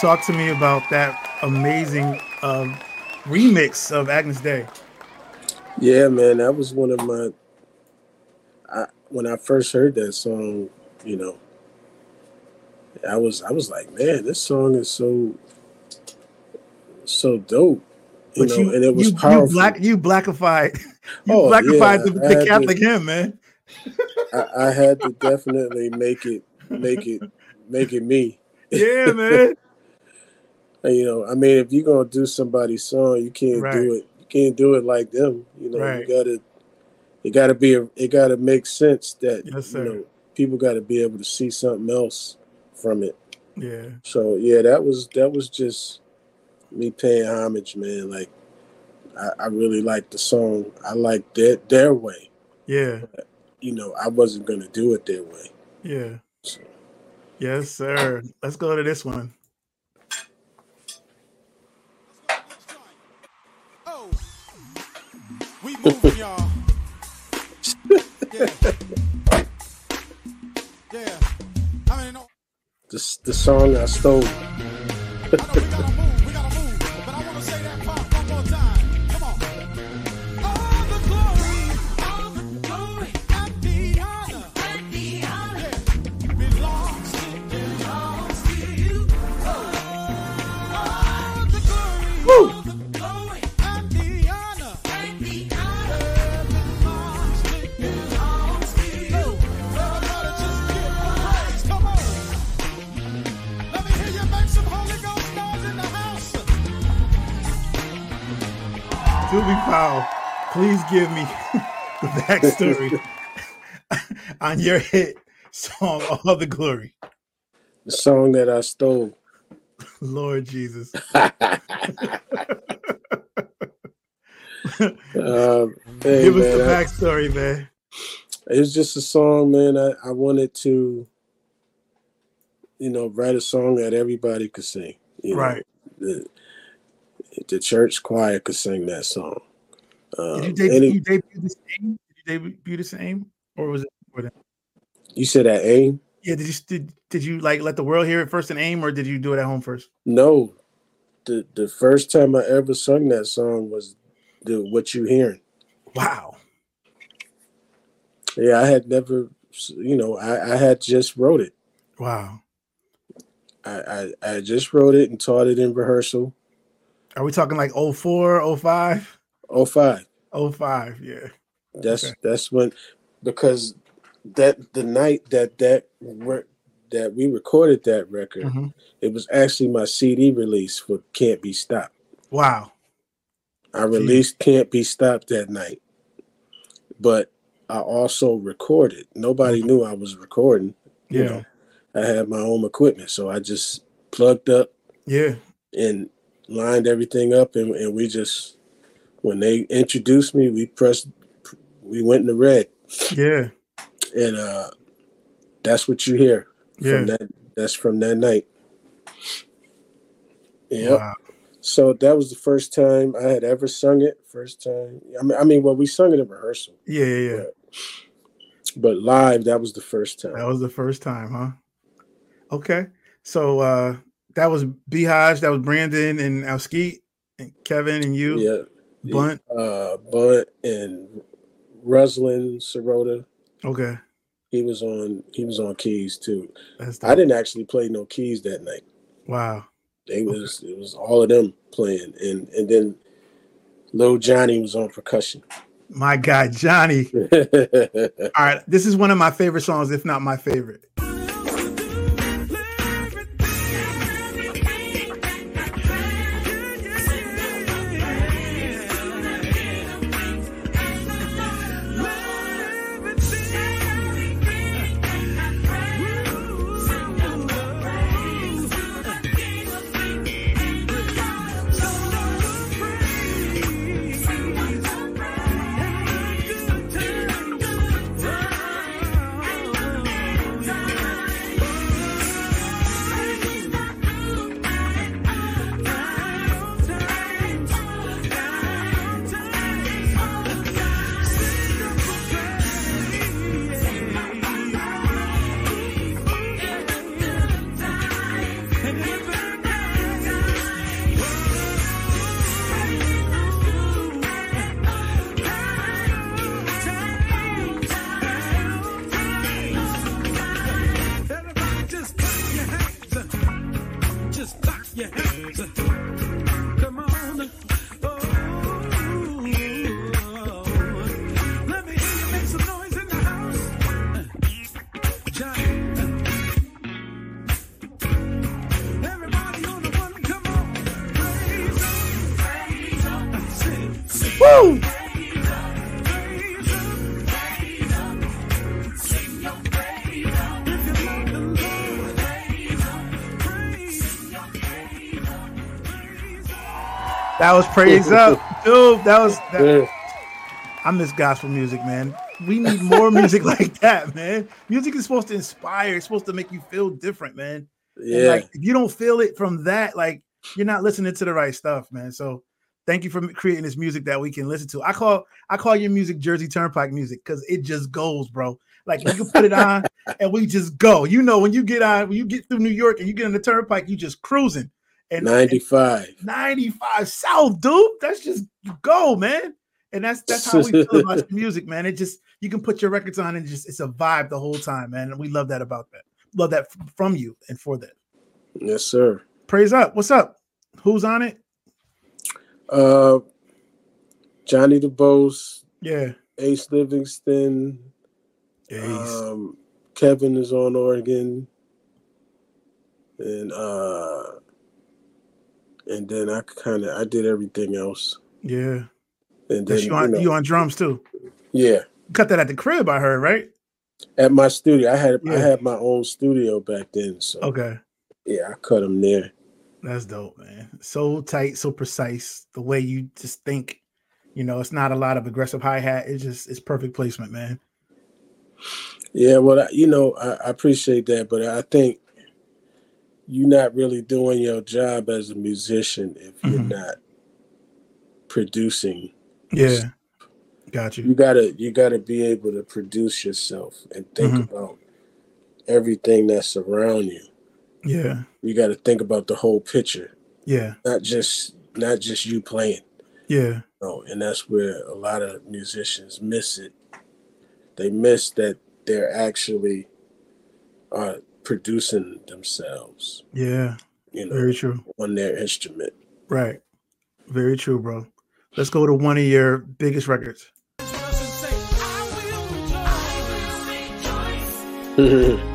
Talk to me about that amazing um, remix of Agnus Dei. Yeah, man, that was one of my. I when I first heard that song, you know, I was I was like, man, this song is so so dope, you But know, you, and it was you, powerful. you black, you blackified, you Oh, blackified yeah, the, the Catholic to- hymn, man. I, I had to definitely make it make it make it me. Yeah, man. You know, I mean, if you're gonna do somebody's song, you can't Right. do it. You can't do it like them. You know, Right. you gotta, it gotta be, a, it gotta make sense that Yes, you know people got to be able to see something else from it. Yeah, So yeah, that was that was just me paying homage, man. Like I, I really liked the song. I liked that their way. yeah, You know, I wasn't gonna do it their way. yeah. So, Yes, sir. Let's go to this one. Moving, y'all. Yeah. Yeah. I mean, no, the the song I stole. I Powell, please give me the backstory on your hit song, All the Glory. The song that I stole. Lord Jesus. Um, hey, Give us man, the I- backstory, man. it's just a song, man. I, I wanted to, you know, write a song that everybody could sing. You know, Right. The, the church choir could sing that song. Um, Did you debut, any- you debut this AIM? Did you debut the same, Or was it before that? you said that AIM? Yeah, did you did, did you like let the world hear it first in AIM or did you do it at home first? No. The the first time I ever sung that song was the what you hearing. Wow. Yeah, I had never, you know, I, I had just wrote it. Wow. I, I I just wrote it and taught it in rehearsal. Are we talking like 04, 05? Oh five. 05, yeah. That's Okay. that's when because that the night that that re- that we recorded that record, Mhm. it was actually my CD release for Can't Be Stopped. Wow. I released Can't Be Stopped that night, but I also recorded. Nobody knew I was recording. You Yeah. know, I had my own equipment, so I just plugged up Yeah. and lined everything up, and, and we just when they introduced me, we pressed, we went in the red, Yeah. and uh, that's what you hear Yeah. from that. That's from that night. Yeah. Wow. So that was the first time I had ever sung it. First time. I mean, I mean, well, we sung it in rehearsal, Yeah, yeah, yeah. but live that was the first time. That was the first time, huh? Okay. So uh that was Behaj, that was Brandon and Alskeet and Kevin and you. Yeah. Bunt. Uh, Bunt and Ruslan Sirota. Okay. He was on. He was on keys too. I didn't actually play no keys that night. Wow. They was it was all of them playing, and and then little Johnny was on percussion. My guy Johnny. All right. This is one of my favorite songs, if not my favorite. Hands. That was praise up. Dude, that was that, I miss gospel music, man. We need more music like that, man. Music is supposed to inspire, it's supposed to make you feel different, man. And, Yeah. like if you don't feel it from that, like you're not listening to the right stuff, man. So thank you for creating this music that we can listen to. I call I call your music Jersey Turnpike music because it just goes, bro. Like you can put it on and we just go. You know, when you get on, when you get through New York and you get on the turnpike, you just cruising. And and 95. 95 South, dude. That's just go, man. And that's that's how we feel about music, man. It just you can put your records on and just it's a vibe the whole time, man. And we love that about that. Love that from you and for that. Yes, sir. Praise up. What's up? Who's on it? Uh, Johnny DeBose, Yeah. Ace Livingston, Ace. um, Kevin is on organ. and uh, and then I kind of I did everything else, yeah. and then you on you know, you on drums too. yeah. Cut that at the crib, I heard, right? At my studio, I had I had my own studio back then, so Okay. yeah, I cut them there. That's dope, man. So tight, so precise. The way you just think, you know, it's not a lot of aggressive hi hat. It's just it's perfect placement, man. Yeah, well, I, you know, I, I appreciate that, but I think you're not really doing your job as a musician if you're Mhm. not producing. Yeah. Got you. You gotta you gotta be able to produce yourself and think Mhm. about everything that's around you. Yeah. You got to think about the whole picture, Yeah. not just not just you playing. Yeah. No, and that's where a lot of musicians miss it. They miss that they're actually uh, producing themselves, Yeah. you know, Very true. on their instrument. Right. Very true, bro. Let's go to one of your biggest records.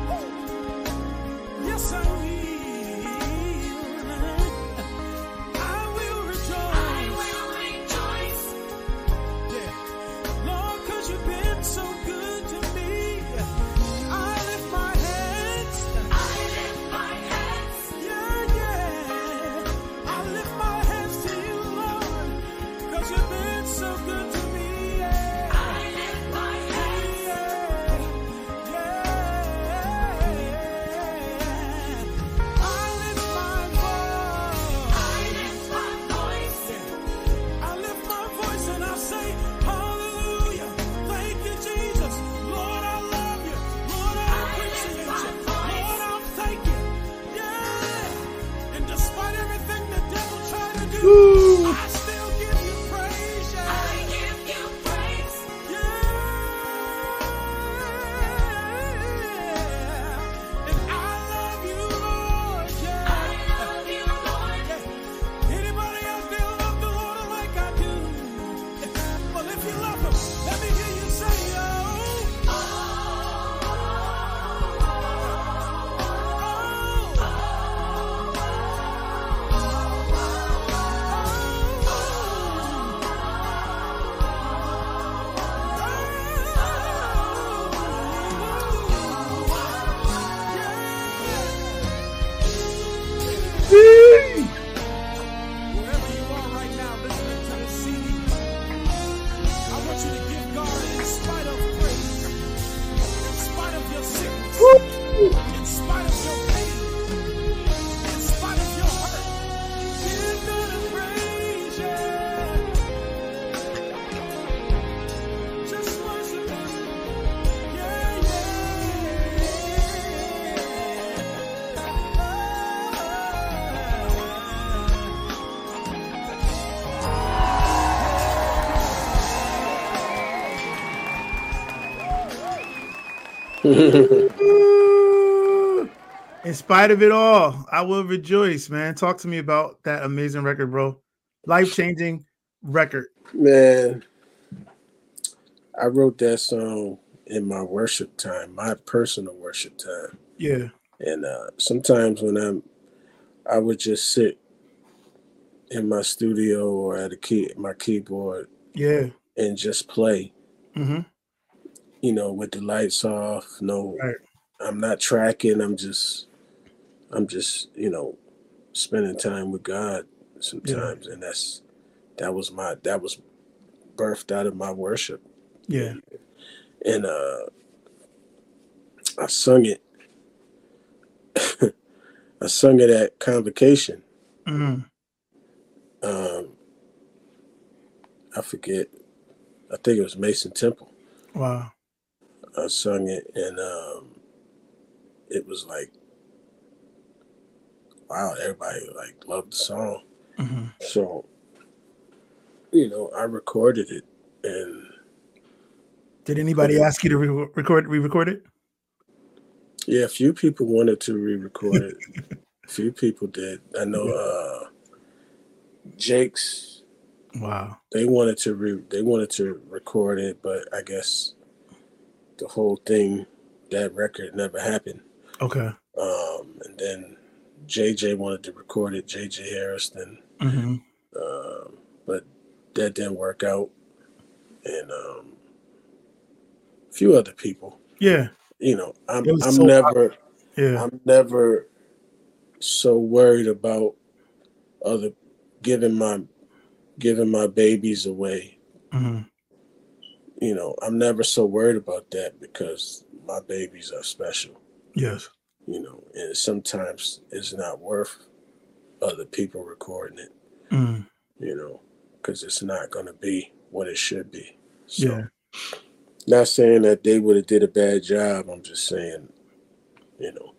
In spite of it all, I will rejoice, man. Talk to me about that amazing record, bro. Life changing record. Man, I wrote that song in my worship time, my personal worship time. Yeah. And uh, sometimes when I'm, I would just sit in my studio or at a key, my keyboard Yeah. and just play, hmm you know, with the lights off. No, Right. I'm not tracking. I'm just, I'm just, you know, spending time with God sometimes, and that's that was my that was birthed out of my worship, Yeah. and uh, I sung it. I sung it at convocation. hmm Um, I forget. I think it was Mason Temple. Wow. I sung it, and um, it was like, wow, everybody like loved the song. hmm So, you know, I recorded it, and Did anybody ask you to re- record re-record it? yeah, a few people wanted to re-record it. a few people did. I know uh, Jake's. Wow. They wanted to re- they wanted to record it, but I guess the whole thing, that record never happened. Okay. Um, and then JJ wanted to record it, JJ Hairston, hmm um, but that didn't work out. And um, a few other people, Yeah. you know, I'm I'm so never Yeah. I'm never so worried about other giving my giving my babies away. hmm You know, I'm never so worried about that because my babies are special. Yes. You know, and sometimes it's not worth other people recording it. Mm. you know, because it's not going to be what it should be. So, Yeah. not saying that they would have did a bad job. I'm just saying, you know,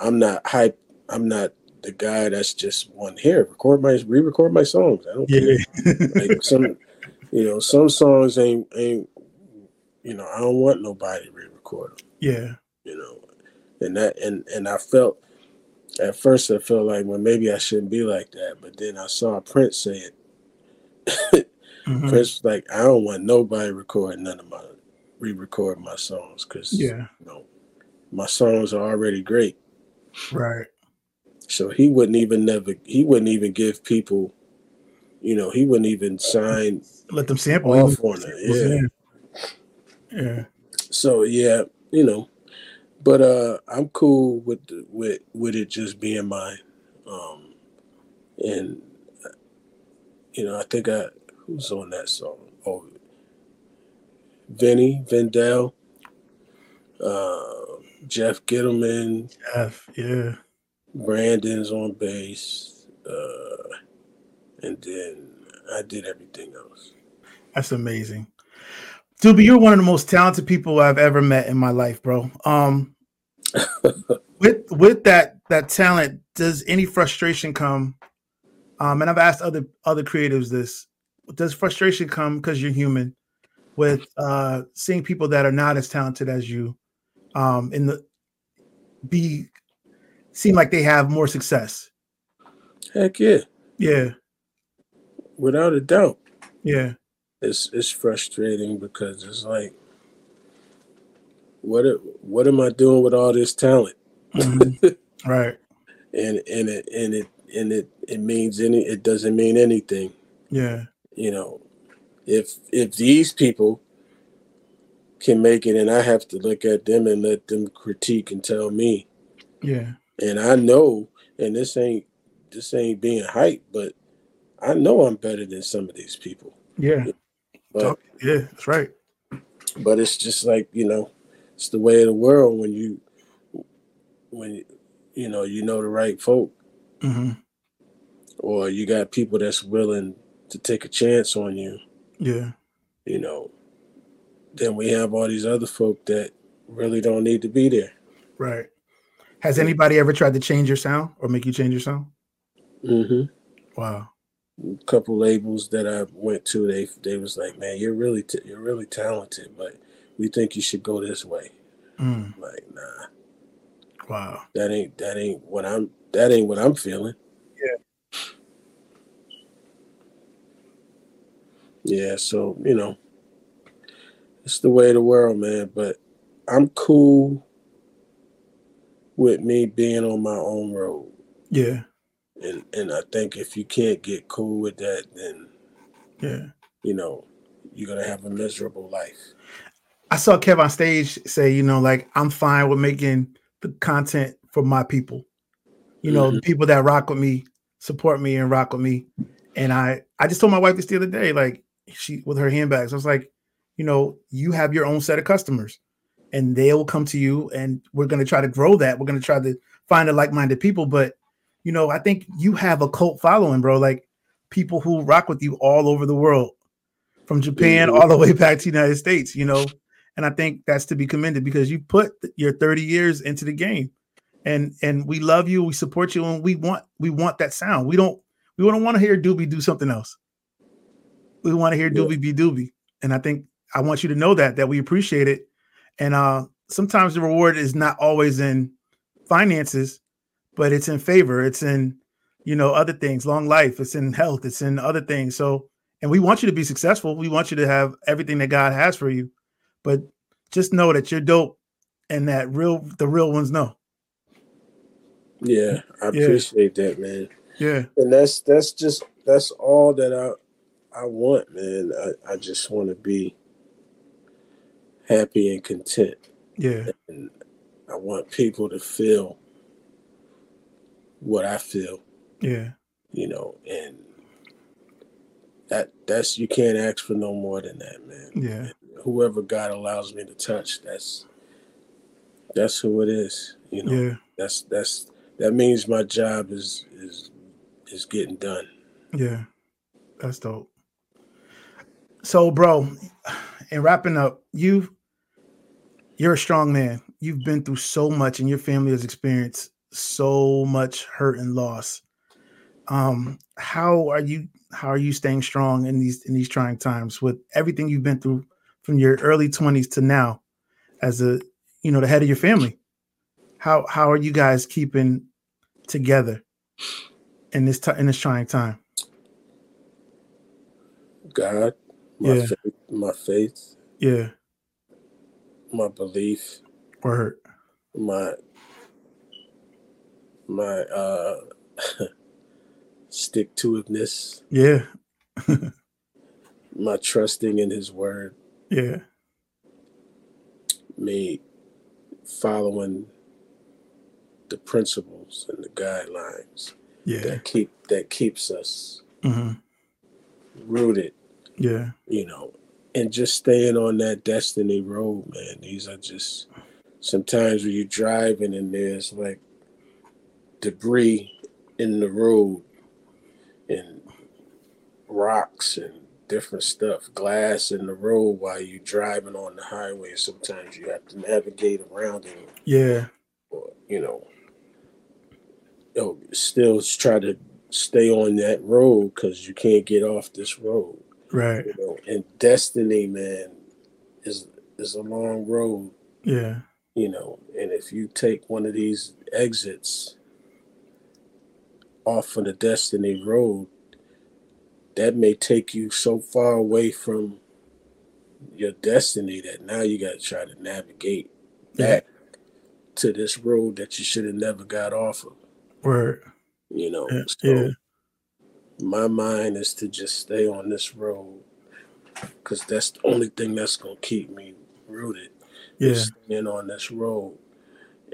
I'm not hype. I'm not the guy that's just one here. Record my re-record my songs. I don't Yeah. care. Like some, you know, some songs ain't ain't. You know, I don't want nobody to re-record them. yeah. You know, and that and and I felt at first I felt like well maybe I shouldn't be like that, but then I saw Prince say it Mhm. Prince was like, I don't want nobody recording none of my re-record my songs because Yeah. you know my songs are already great. Right. So he wouldn't even never he wouldn't even give people, you know, he wouldn't even sign Let them sample. off on it. Yeah. Yeah. So yeah, you know, but uh, I'm cool with with with it just being mine. Um, and uh, you know, I think I who's on that song? Oh, Vinny Vendel, uh, Jeff Gittleman, F. Yeah. Brandon's on bass, uh, and then I did everything else. That's amazing. Doobie, you're one of the most talented people I've ever met in my life, bro. Um, with with that that talent, does any frustration come? Um, and I've asked other other creatives this: Does frustration come because you're human? With uh, seeing people that are not as talented as you, um, in the be seem like they have more success. Heck yeah, Yeah, without a doubt. yeah, it's it's frustrating because it's like what what am I doing with all this talent? Mhm. right, And and it and it and it it means any it doesn't mean anything. yeah, You know, if if these people can make it and I have to look at them and let them critique and tell me. yeah, And I know and this ain't this ain't being hype, but I know I'm better than some of these people. yeah, But yeah. That's right. but it's just like you know it's the way of the world when you when you know you know the right folk hmm or you got people that's willing to take a chance on you Yeah, you know then we have all these other folk that really don't need to be there right. Has anybody ever tried to change your sound or make you change your sound? hmm Wow. A couple labels that I went to they they was like man you're really t- you're really talented but we think you should go this way Mm, Like, nah, wow. that ain't that ain't what I'm that ain't what I'm feeling. Yeah. Yeah, so you know, it's the way of the world, man. But I'm cool with me being on my own road. Yeah. And and I think if you can't get cool with that, then Yeah. you know, you're gonna have a miserable life. I saw Kev on stage say, you know, like I'm fine with making the content for my people. You know, the people that rock with me, support me and rock with me. And I I just told my wife this the other day, like she with her handbags. I was like, you know, you have your own set of customers and they'll come to you and we're gonna try to grow that. We're gonna try to find the like-minded people. But you know, I think you have a cult following, bro. Like people who rock with you all over the world, from Japan all the way back to the United States, you know. And I think that's to be commended because you put your 30 years into the game. And and we love you, we support you, and we want we want that sound. We don't we don't want to hear Doobie do something else. We want to hear Yeah. Doobie be Doobie. And I think I want you to know that that we appreciate it. And uh sometimes the reward is not always in finances, but it's in favor. It's in you know other things, long life, it's in health, it's in other things. So and we want you to be successful. We want you to have everything that God has for you. But just know that you're dope and that real the real ones know. Yeah, I Yeah. appreciate that, man. Yeah. And that's that's just that's all that I I want, man. I, I just want to be happy and content. Yeah. And I want people to feel what I feel, Yeah. you know, and that that's you can't ask for no more than that, man. Yeah. Whoever God allows me to touch, that's that's who it is. You know, Yeah. that's that's that means my job is is is getting done. Yeah. That's dope. So, bro, and wrapping up, you you're a strong man. You've been through so much and your family has experienced so much hurt and loss. Um, how are you how are you staying strong in these in these trying times with everything you've been through from your early 20s to now as a you know the head of your family? How how are you guys keeping together in this ti in this trying time? God, my Yeah. faith, my faith, Yeah, my belief, word. my my uh stick to itness, Yeah, my trusting in his word, yeah, me following the principles and the guidelines yeah, that keep that keeps us hmm rooted, yeah, you know, and just staying on that destiny road, man. These are just sometimes when you're driving and there's like debris in the road and rocks and different stuff, glass in the road while you're driving on the highway. Sometimes you have to navigate around it yeah, or, you know, oh, still try to stay on that road because you can't get off this road. right. You know, and destiny, man, is is a long road, Yeah, you know. And if you take one of these exits off of the destiny road, that may take you so far away from your destiny that now you got to try to navigate back to this road that you should have never got off of. word. You know, Yeah, so yeah. my mind is to just stay on this road because that's the only thing that's gonna keep me rooted. Yeah, is staying on this road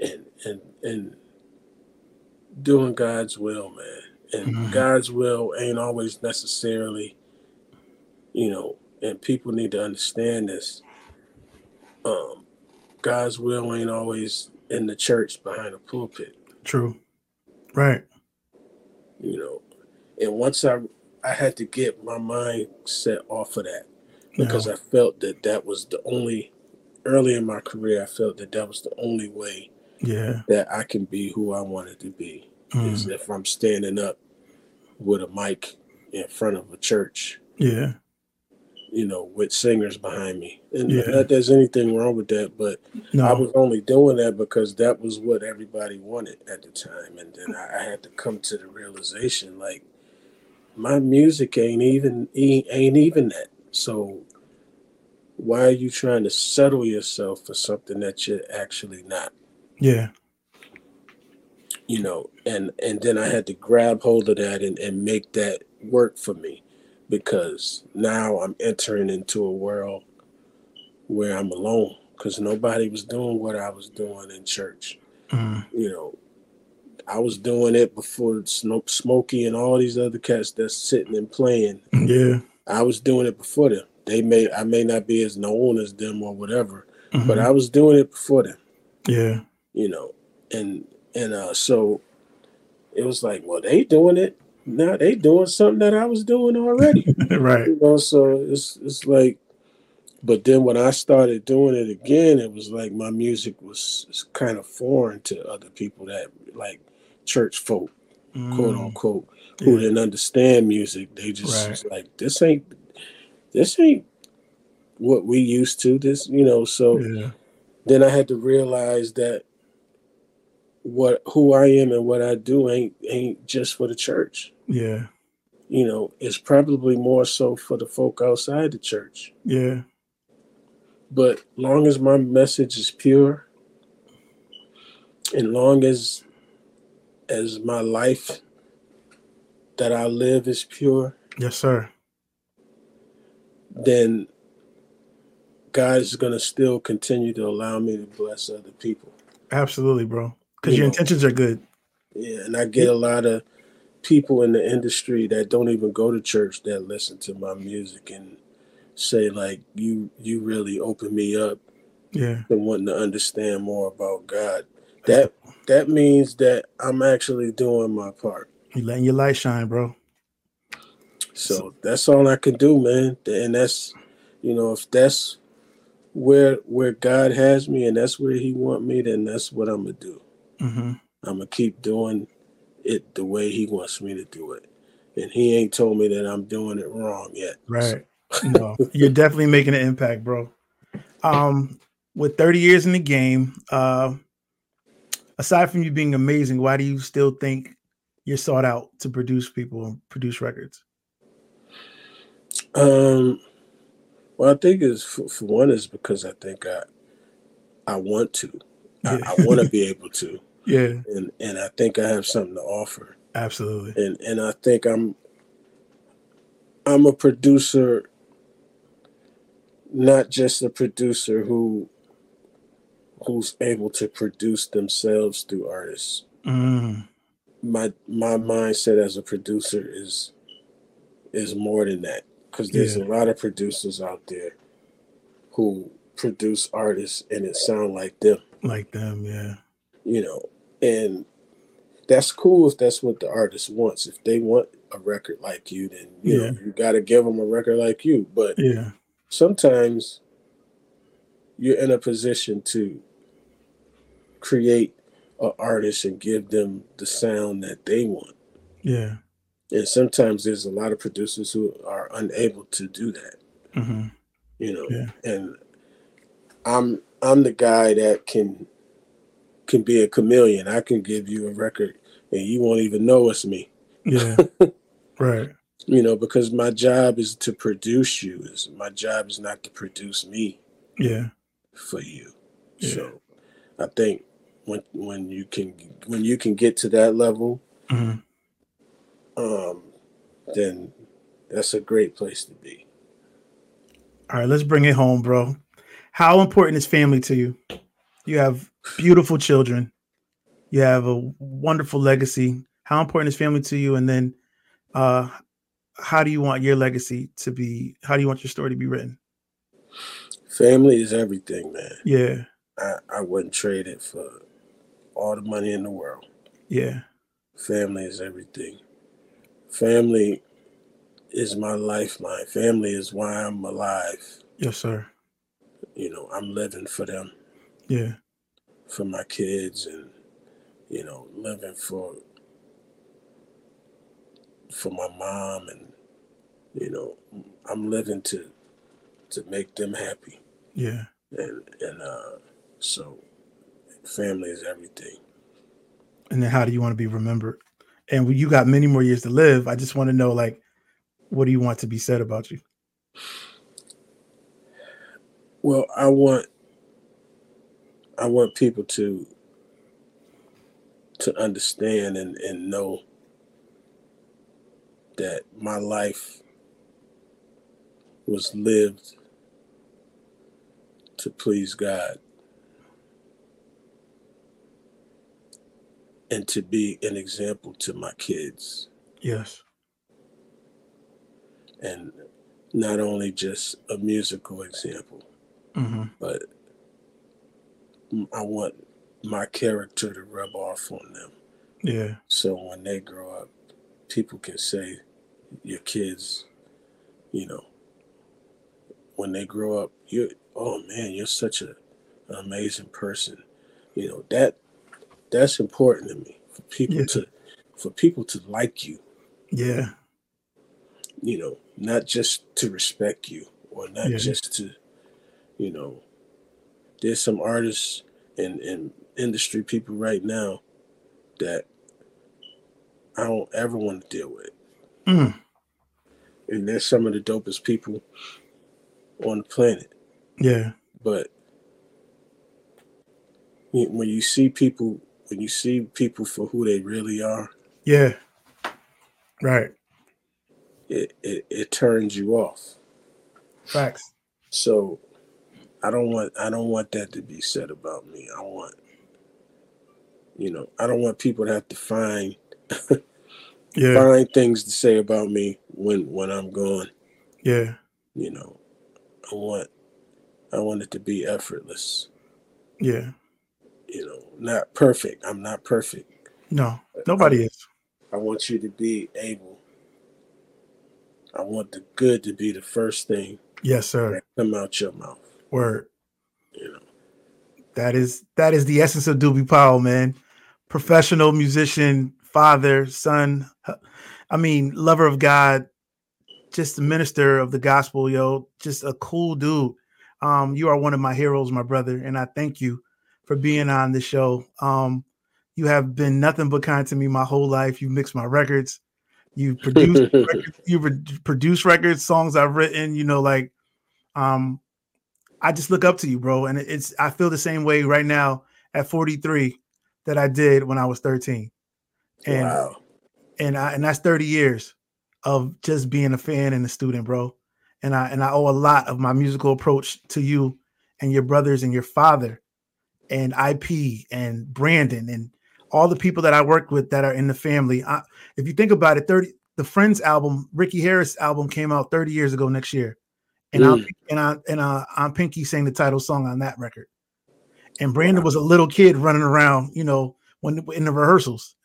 and and and doing God's will, man. And Mhm. God's will ain't always necessarily, you know, and people need to understand this. Um, God's will ain't always in the church behind a pulpit. true. Right. you know. And once I I had to get my mind set off of that because Yeah. I felt that that was the only early in my career I felt that that was the only way Yeah. that I can be who I wanted to be is Mm, if I'm standing up with a mic in front of a church, yeah. you know, with singers behind me. And Yeah. not there's anything wrong with that, but no. I was only doing that because that was what everybody wanted at the time. And then I, I had to come to the realization like my music ain't even ain't even that. So why are you trying to settle yourself for something that you're actually not? Yeah. you know and and then i had to grab hold of that and, and make that work for me because now i'm entering into a world where i'm alone because nobody was doing what i was doing in church Mm. you know i was doing it before Snoop smokey and all these other cats that's sitting and playing Yeah. i was doing it before them they may i may not be as known as them or whatever but Mhm. i was doing it before them yeah. You know, and and uh so it was like, well, they doing it now. They doing something that I was doing already, right. you know. So it's it's like, but then when I started doing it again, it was like my music was kind of foreign to other people that like church folk, quote Mm. unquote, who Yeah. didn't understand music. They just Right. like this ain't this ain't what we used to. This, you know. So Yeah. then I had to realize that what who I am and what I do ain't ain't just for the church. Yeah. You know, it's probably more so for the folk outside the church. Yeah. But long as my message is pure, and long as as my life that I live is pure, Yes, sir. then God is gonna still continue to allow me to bless other people. Absolutely, bro. Because You your know. intentions are good. Yeah, and I get a lot of people in the industry that don't even go to church that listen to my music and say like you you really open me up Yeah. to wanting to understand more about God. That that means that I'm actually doing my part. You letting your light shine, bro. So that's all I can do, man. And that's you know, if that's where where God has me and that's where he want me, then that's what I'm gonna do. Hmm I'm gonna keep doing it the way he wants me to do it. And he ain't told me that I'm doing it wrong yet. Right. No, you're definitely making an impact, bro. Um, with 30 years in the game, uh, aside from you being amazing, why do you still think you're sought out to produce people and produce records? Um well I think is for, for one is because I think I I want to. I, I want to be able to. Yeah, And and I think I have something to offer. absolutely. And and I think I'm I'm a producer not just a producer who who's able to produce themselves through artists. Mm, my my mindset as a producer is is more than that because there's Yeah. a lot of producers out there who produce artists and it sound like them like them, yeah. you know and that's cool if that's what the artist wants if they want a record like you then you Yeah. know you got to give them a record like you but Yeah. sometimes you're in a position to create an artist and give them the sound that they want Yeah. and sometimes there's a lot of producers who are unable to do that hmm you know Yeah. and i'm i'm the guy that can can be a chameleon i can give you a record and you won't even know it's me Yeah. right. you know because my job is to produce you is my job is not to produce me Yeah. for you Yeah. so i think when when you can when you can get to that level hmm um then that's a great place to be All right, let's bring it home, bro. How important is family to you? You have beautiful children. You have a wonderful legacy. How important is family to you? And then, uh, how do you want your legacy to be? How do you want your story to be written? family is everything man Yeah, I, I wouldn't trade it for all the money in the world. yeah, Family is everything. Family is my lifeline. Family is why I'm alive. yes, sir. You know, I'm living for them, Yeah, for my kids, and you know, living for for my mom, and you know, I'm living to to make them happy. Yeah. And and uh so family is everything. And then how do you want to be remembered? And you got many more years to live, I just want to know like what do you want to be said about you? Well, I want I want people to to understand and, and know that my life was lived to please God and to be an example to my kids Yes. and not only just a musical example hmm but I want my character to rub off on them. Yeah. So when they grow up, people can say, your kids, you know, when they grow up, you oh man, you're such a, an amazing person. You know, that that's important to me for people Yeah. to for people to like you, Yeah. you know, not just to respect you or not Yeah. just to, you know, there's some artists and, and industry people right now that I don't ever want to deal with. Mm. And they're some of the dopest people on the planet. Yeah. But when when you see people, when you see people for who they really are, Yeah. Right. it, it, it turns you off. Facts. So I don't want I don't want that to be said about me. I want you know, I don't want people to have to find Yeah. find things to say about me when when I'm gone. Yeah. You know, I want I want it to be effortless. Yeah. You know, not perfect. I'm not perfect. No. Nobody is. I want you to be able. I want the good to be the first thing Yes, sir. that come out your mouth. Word. You know, That is that is the essence of Doobie Powell, man. Professional musician, father, son. I mean, lover of God, just a minister of the gospel, yo. Just a cool dude. Um, you are one of my heroes, my brother, and I thank you for being on the show. Um, you have been nothing but kind to me my whole life. You mix my records. You produce records, you re- produce records, songs I've written. You know, like, um, I just look up to you, bro. And it's I feel the same way right now at 43 that I did when I was 13. And wow. and I and that's 30 years of just being a fan and a student, bro. And I and I owe a lot of my musical approach to you and your brothers and your father and IP and Brandon and all the people that I worked with that are in the family. I, if you think about it, 30 the Friends album, Ricky Harris album came out 30 years ago next year. And I Mm. and I and uh, I'm Pinky sang the title song on that record. And Brandon was a little kid running around, you know, when in the rehearsals.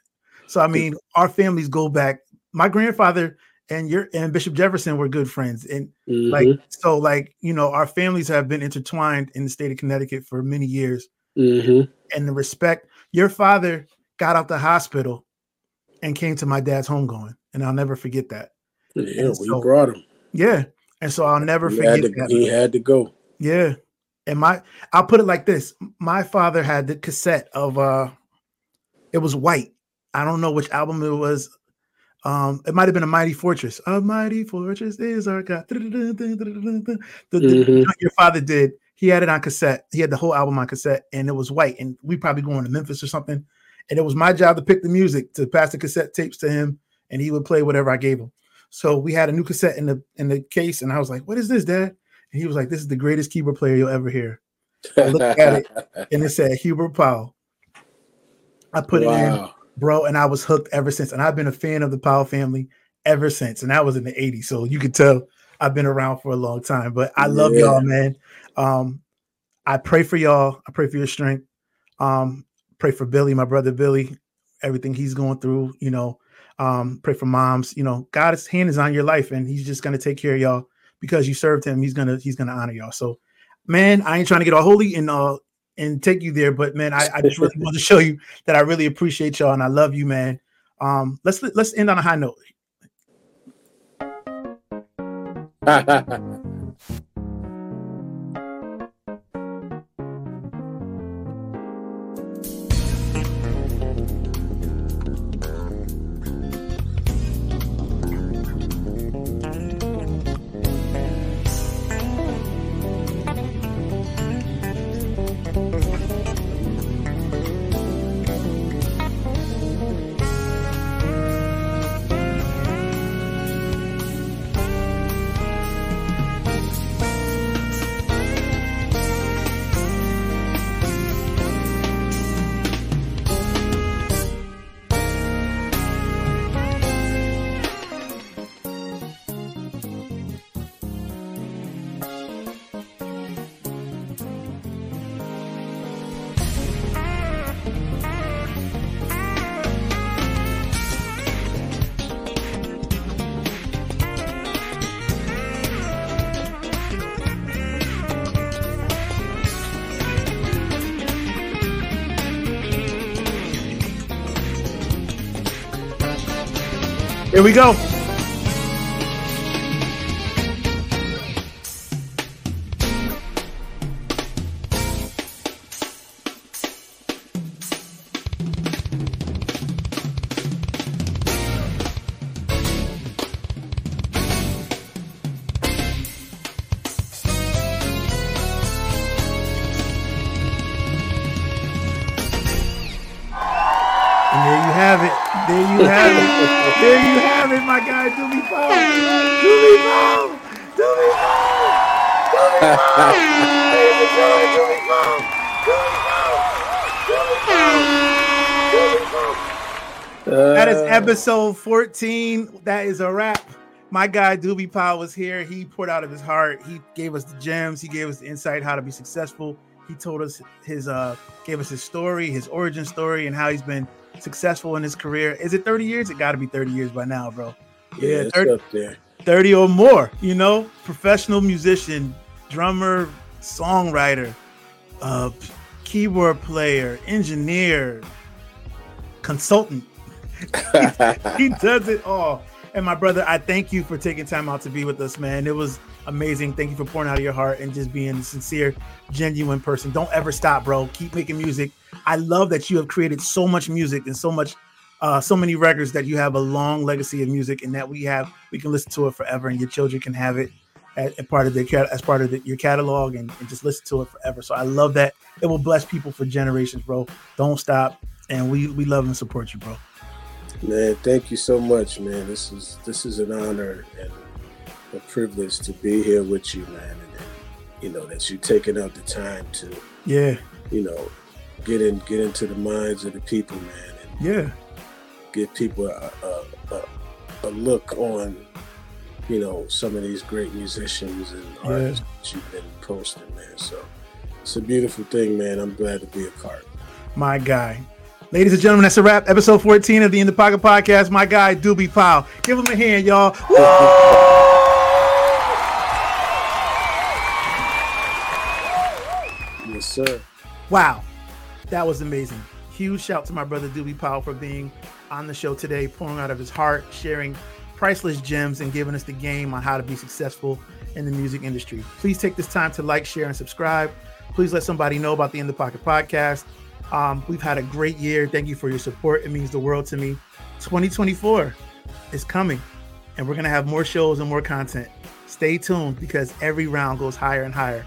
So I mean, our families go back. My grandfather and your and Bishop Jefferson were good friends, and like Mhm. so, like you know, our families have been intertwined in the state of Connecticut for many years. Mhm. And the respect, your father got out the hospital and came to my dad's homegoing, and I'll never forget that. Yeah, we so- brought him. Yeah, and so I'll never He forget had, to, that. he had to go. Yeah. And my I'll put it like this. My father had the cassette of uh it was white. I don't know which album it was. Um, it might have been a mighty fortress. A mighty fortress is our God. Mhm. your father did. He had it on cassette. He had the whole album on cassette, and it was white. And we probably going to Memphis or something. And it was my job to pick the music, to pass the cassette tapes to him, and he would play whatever I gave him. So we had a new cassette in the in the case, and I was like, "What is this, Dad?" And he was like, "This is the greatest keyboard player you'll ever hear." I looked at it, And it said Hubert Powell. I put it in, bro, and I was hooked ever since. And I've been a fan of the Powell family ever since. And that was in the 80s. So you could tell I've been around for a long time. But I love Yeah. y'all, man. Um, I pray for y'all. I pray for your strength. Um, pray for Billy, my brother Billy, everything he's going through, you know. Um, pray for moms, you know, God's hand is on your life and he's just gonna take care of y'all because you served him. He's gonna he's gonna honor y'all. So man, I ain't trying to get all holy and uh and take you there, but man, I, I just really want to show you that I really appreciate y'all and I love you, man. Um, let's let's end on a high note. Here we go. That is Uh, episode 14. That is a wrap. My guy Doobie Powell was here. He poured out of his heart. He gave us the gems. He gave us the insight how to be successful. He told us his uh gave us his story, his origin story, and how he's been successful in his career. Is it 30 years? It got to be 30 years by now, bro. yeah, yeah, it's 30 up there. 30 or more, you know, professional musician, drummer, songwriter, uh, keyboard player, engineer, consultant. He does it all. And my brother, I thank you for taking time out to be with us, man. It was amazing. Thank you for pouring out of your heart and just being a sincere, genuine person. Don't ever stop, bro. Keep making music. I love that you have created so much music and so much, uh, so many records that you have a long legacy of music and that we have, we can listen to it forever and your children can have it as, as part of their as part of the, your catalog and, and just listen to it forever. So I love that. It will bless people for generations, bro. Don't stop. And we we love and support you, bro. Man, thank you so much, man. This is this is an honor and a privilege to be here with you, man. And, and you know that you taking out the time to, Yeah, you know, get in get into the minds of the people, man, and yeah, give people a, a, a, a look on, you know, some of these great musicians and Yeah. artists that you've been posting, man. So it's a beautiful thing, man. I'm glad to be a part. my guy. Ladies and gentlemen, that's a wrap. Episode 14 of the In the Pocket Podcast. My guy, Doobie Powell. Give him a hand, y'all. Yes, sir. Wow, that was amazing. Huge shout to my brother Doobie Powell for being on the show today, pouring out of his heart, sharing priceless gems, and giving us the game on how to be successful in the music industry. Please take this time to like, share, and subscribe. Please let somebody know about the In the Pocket podcast. Um, we've had a great year. Thank you for your support. It means the world to me. 2024 is coming, and we're going to have more shows and more content. Stay tuned because every round goes higher and higher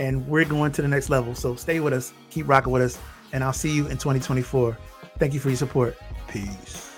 and we're going to the next level. So stay with us, keep rocking with us, and I'll see you in 2024. Thank you for your support. Peace.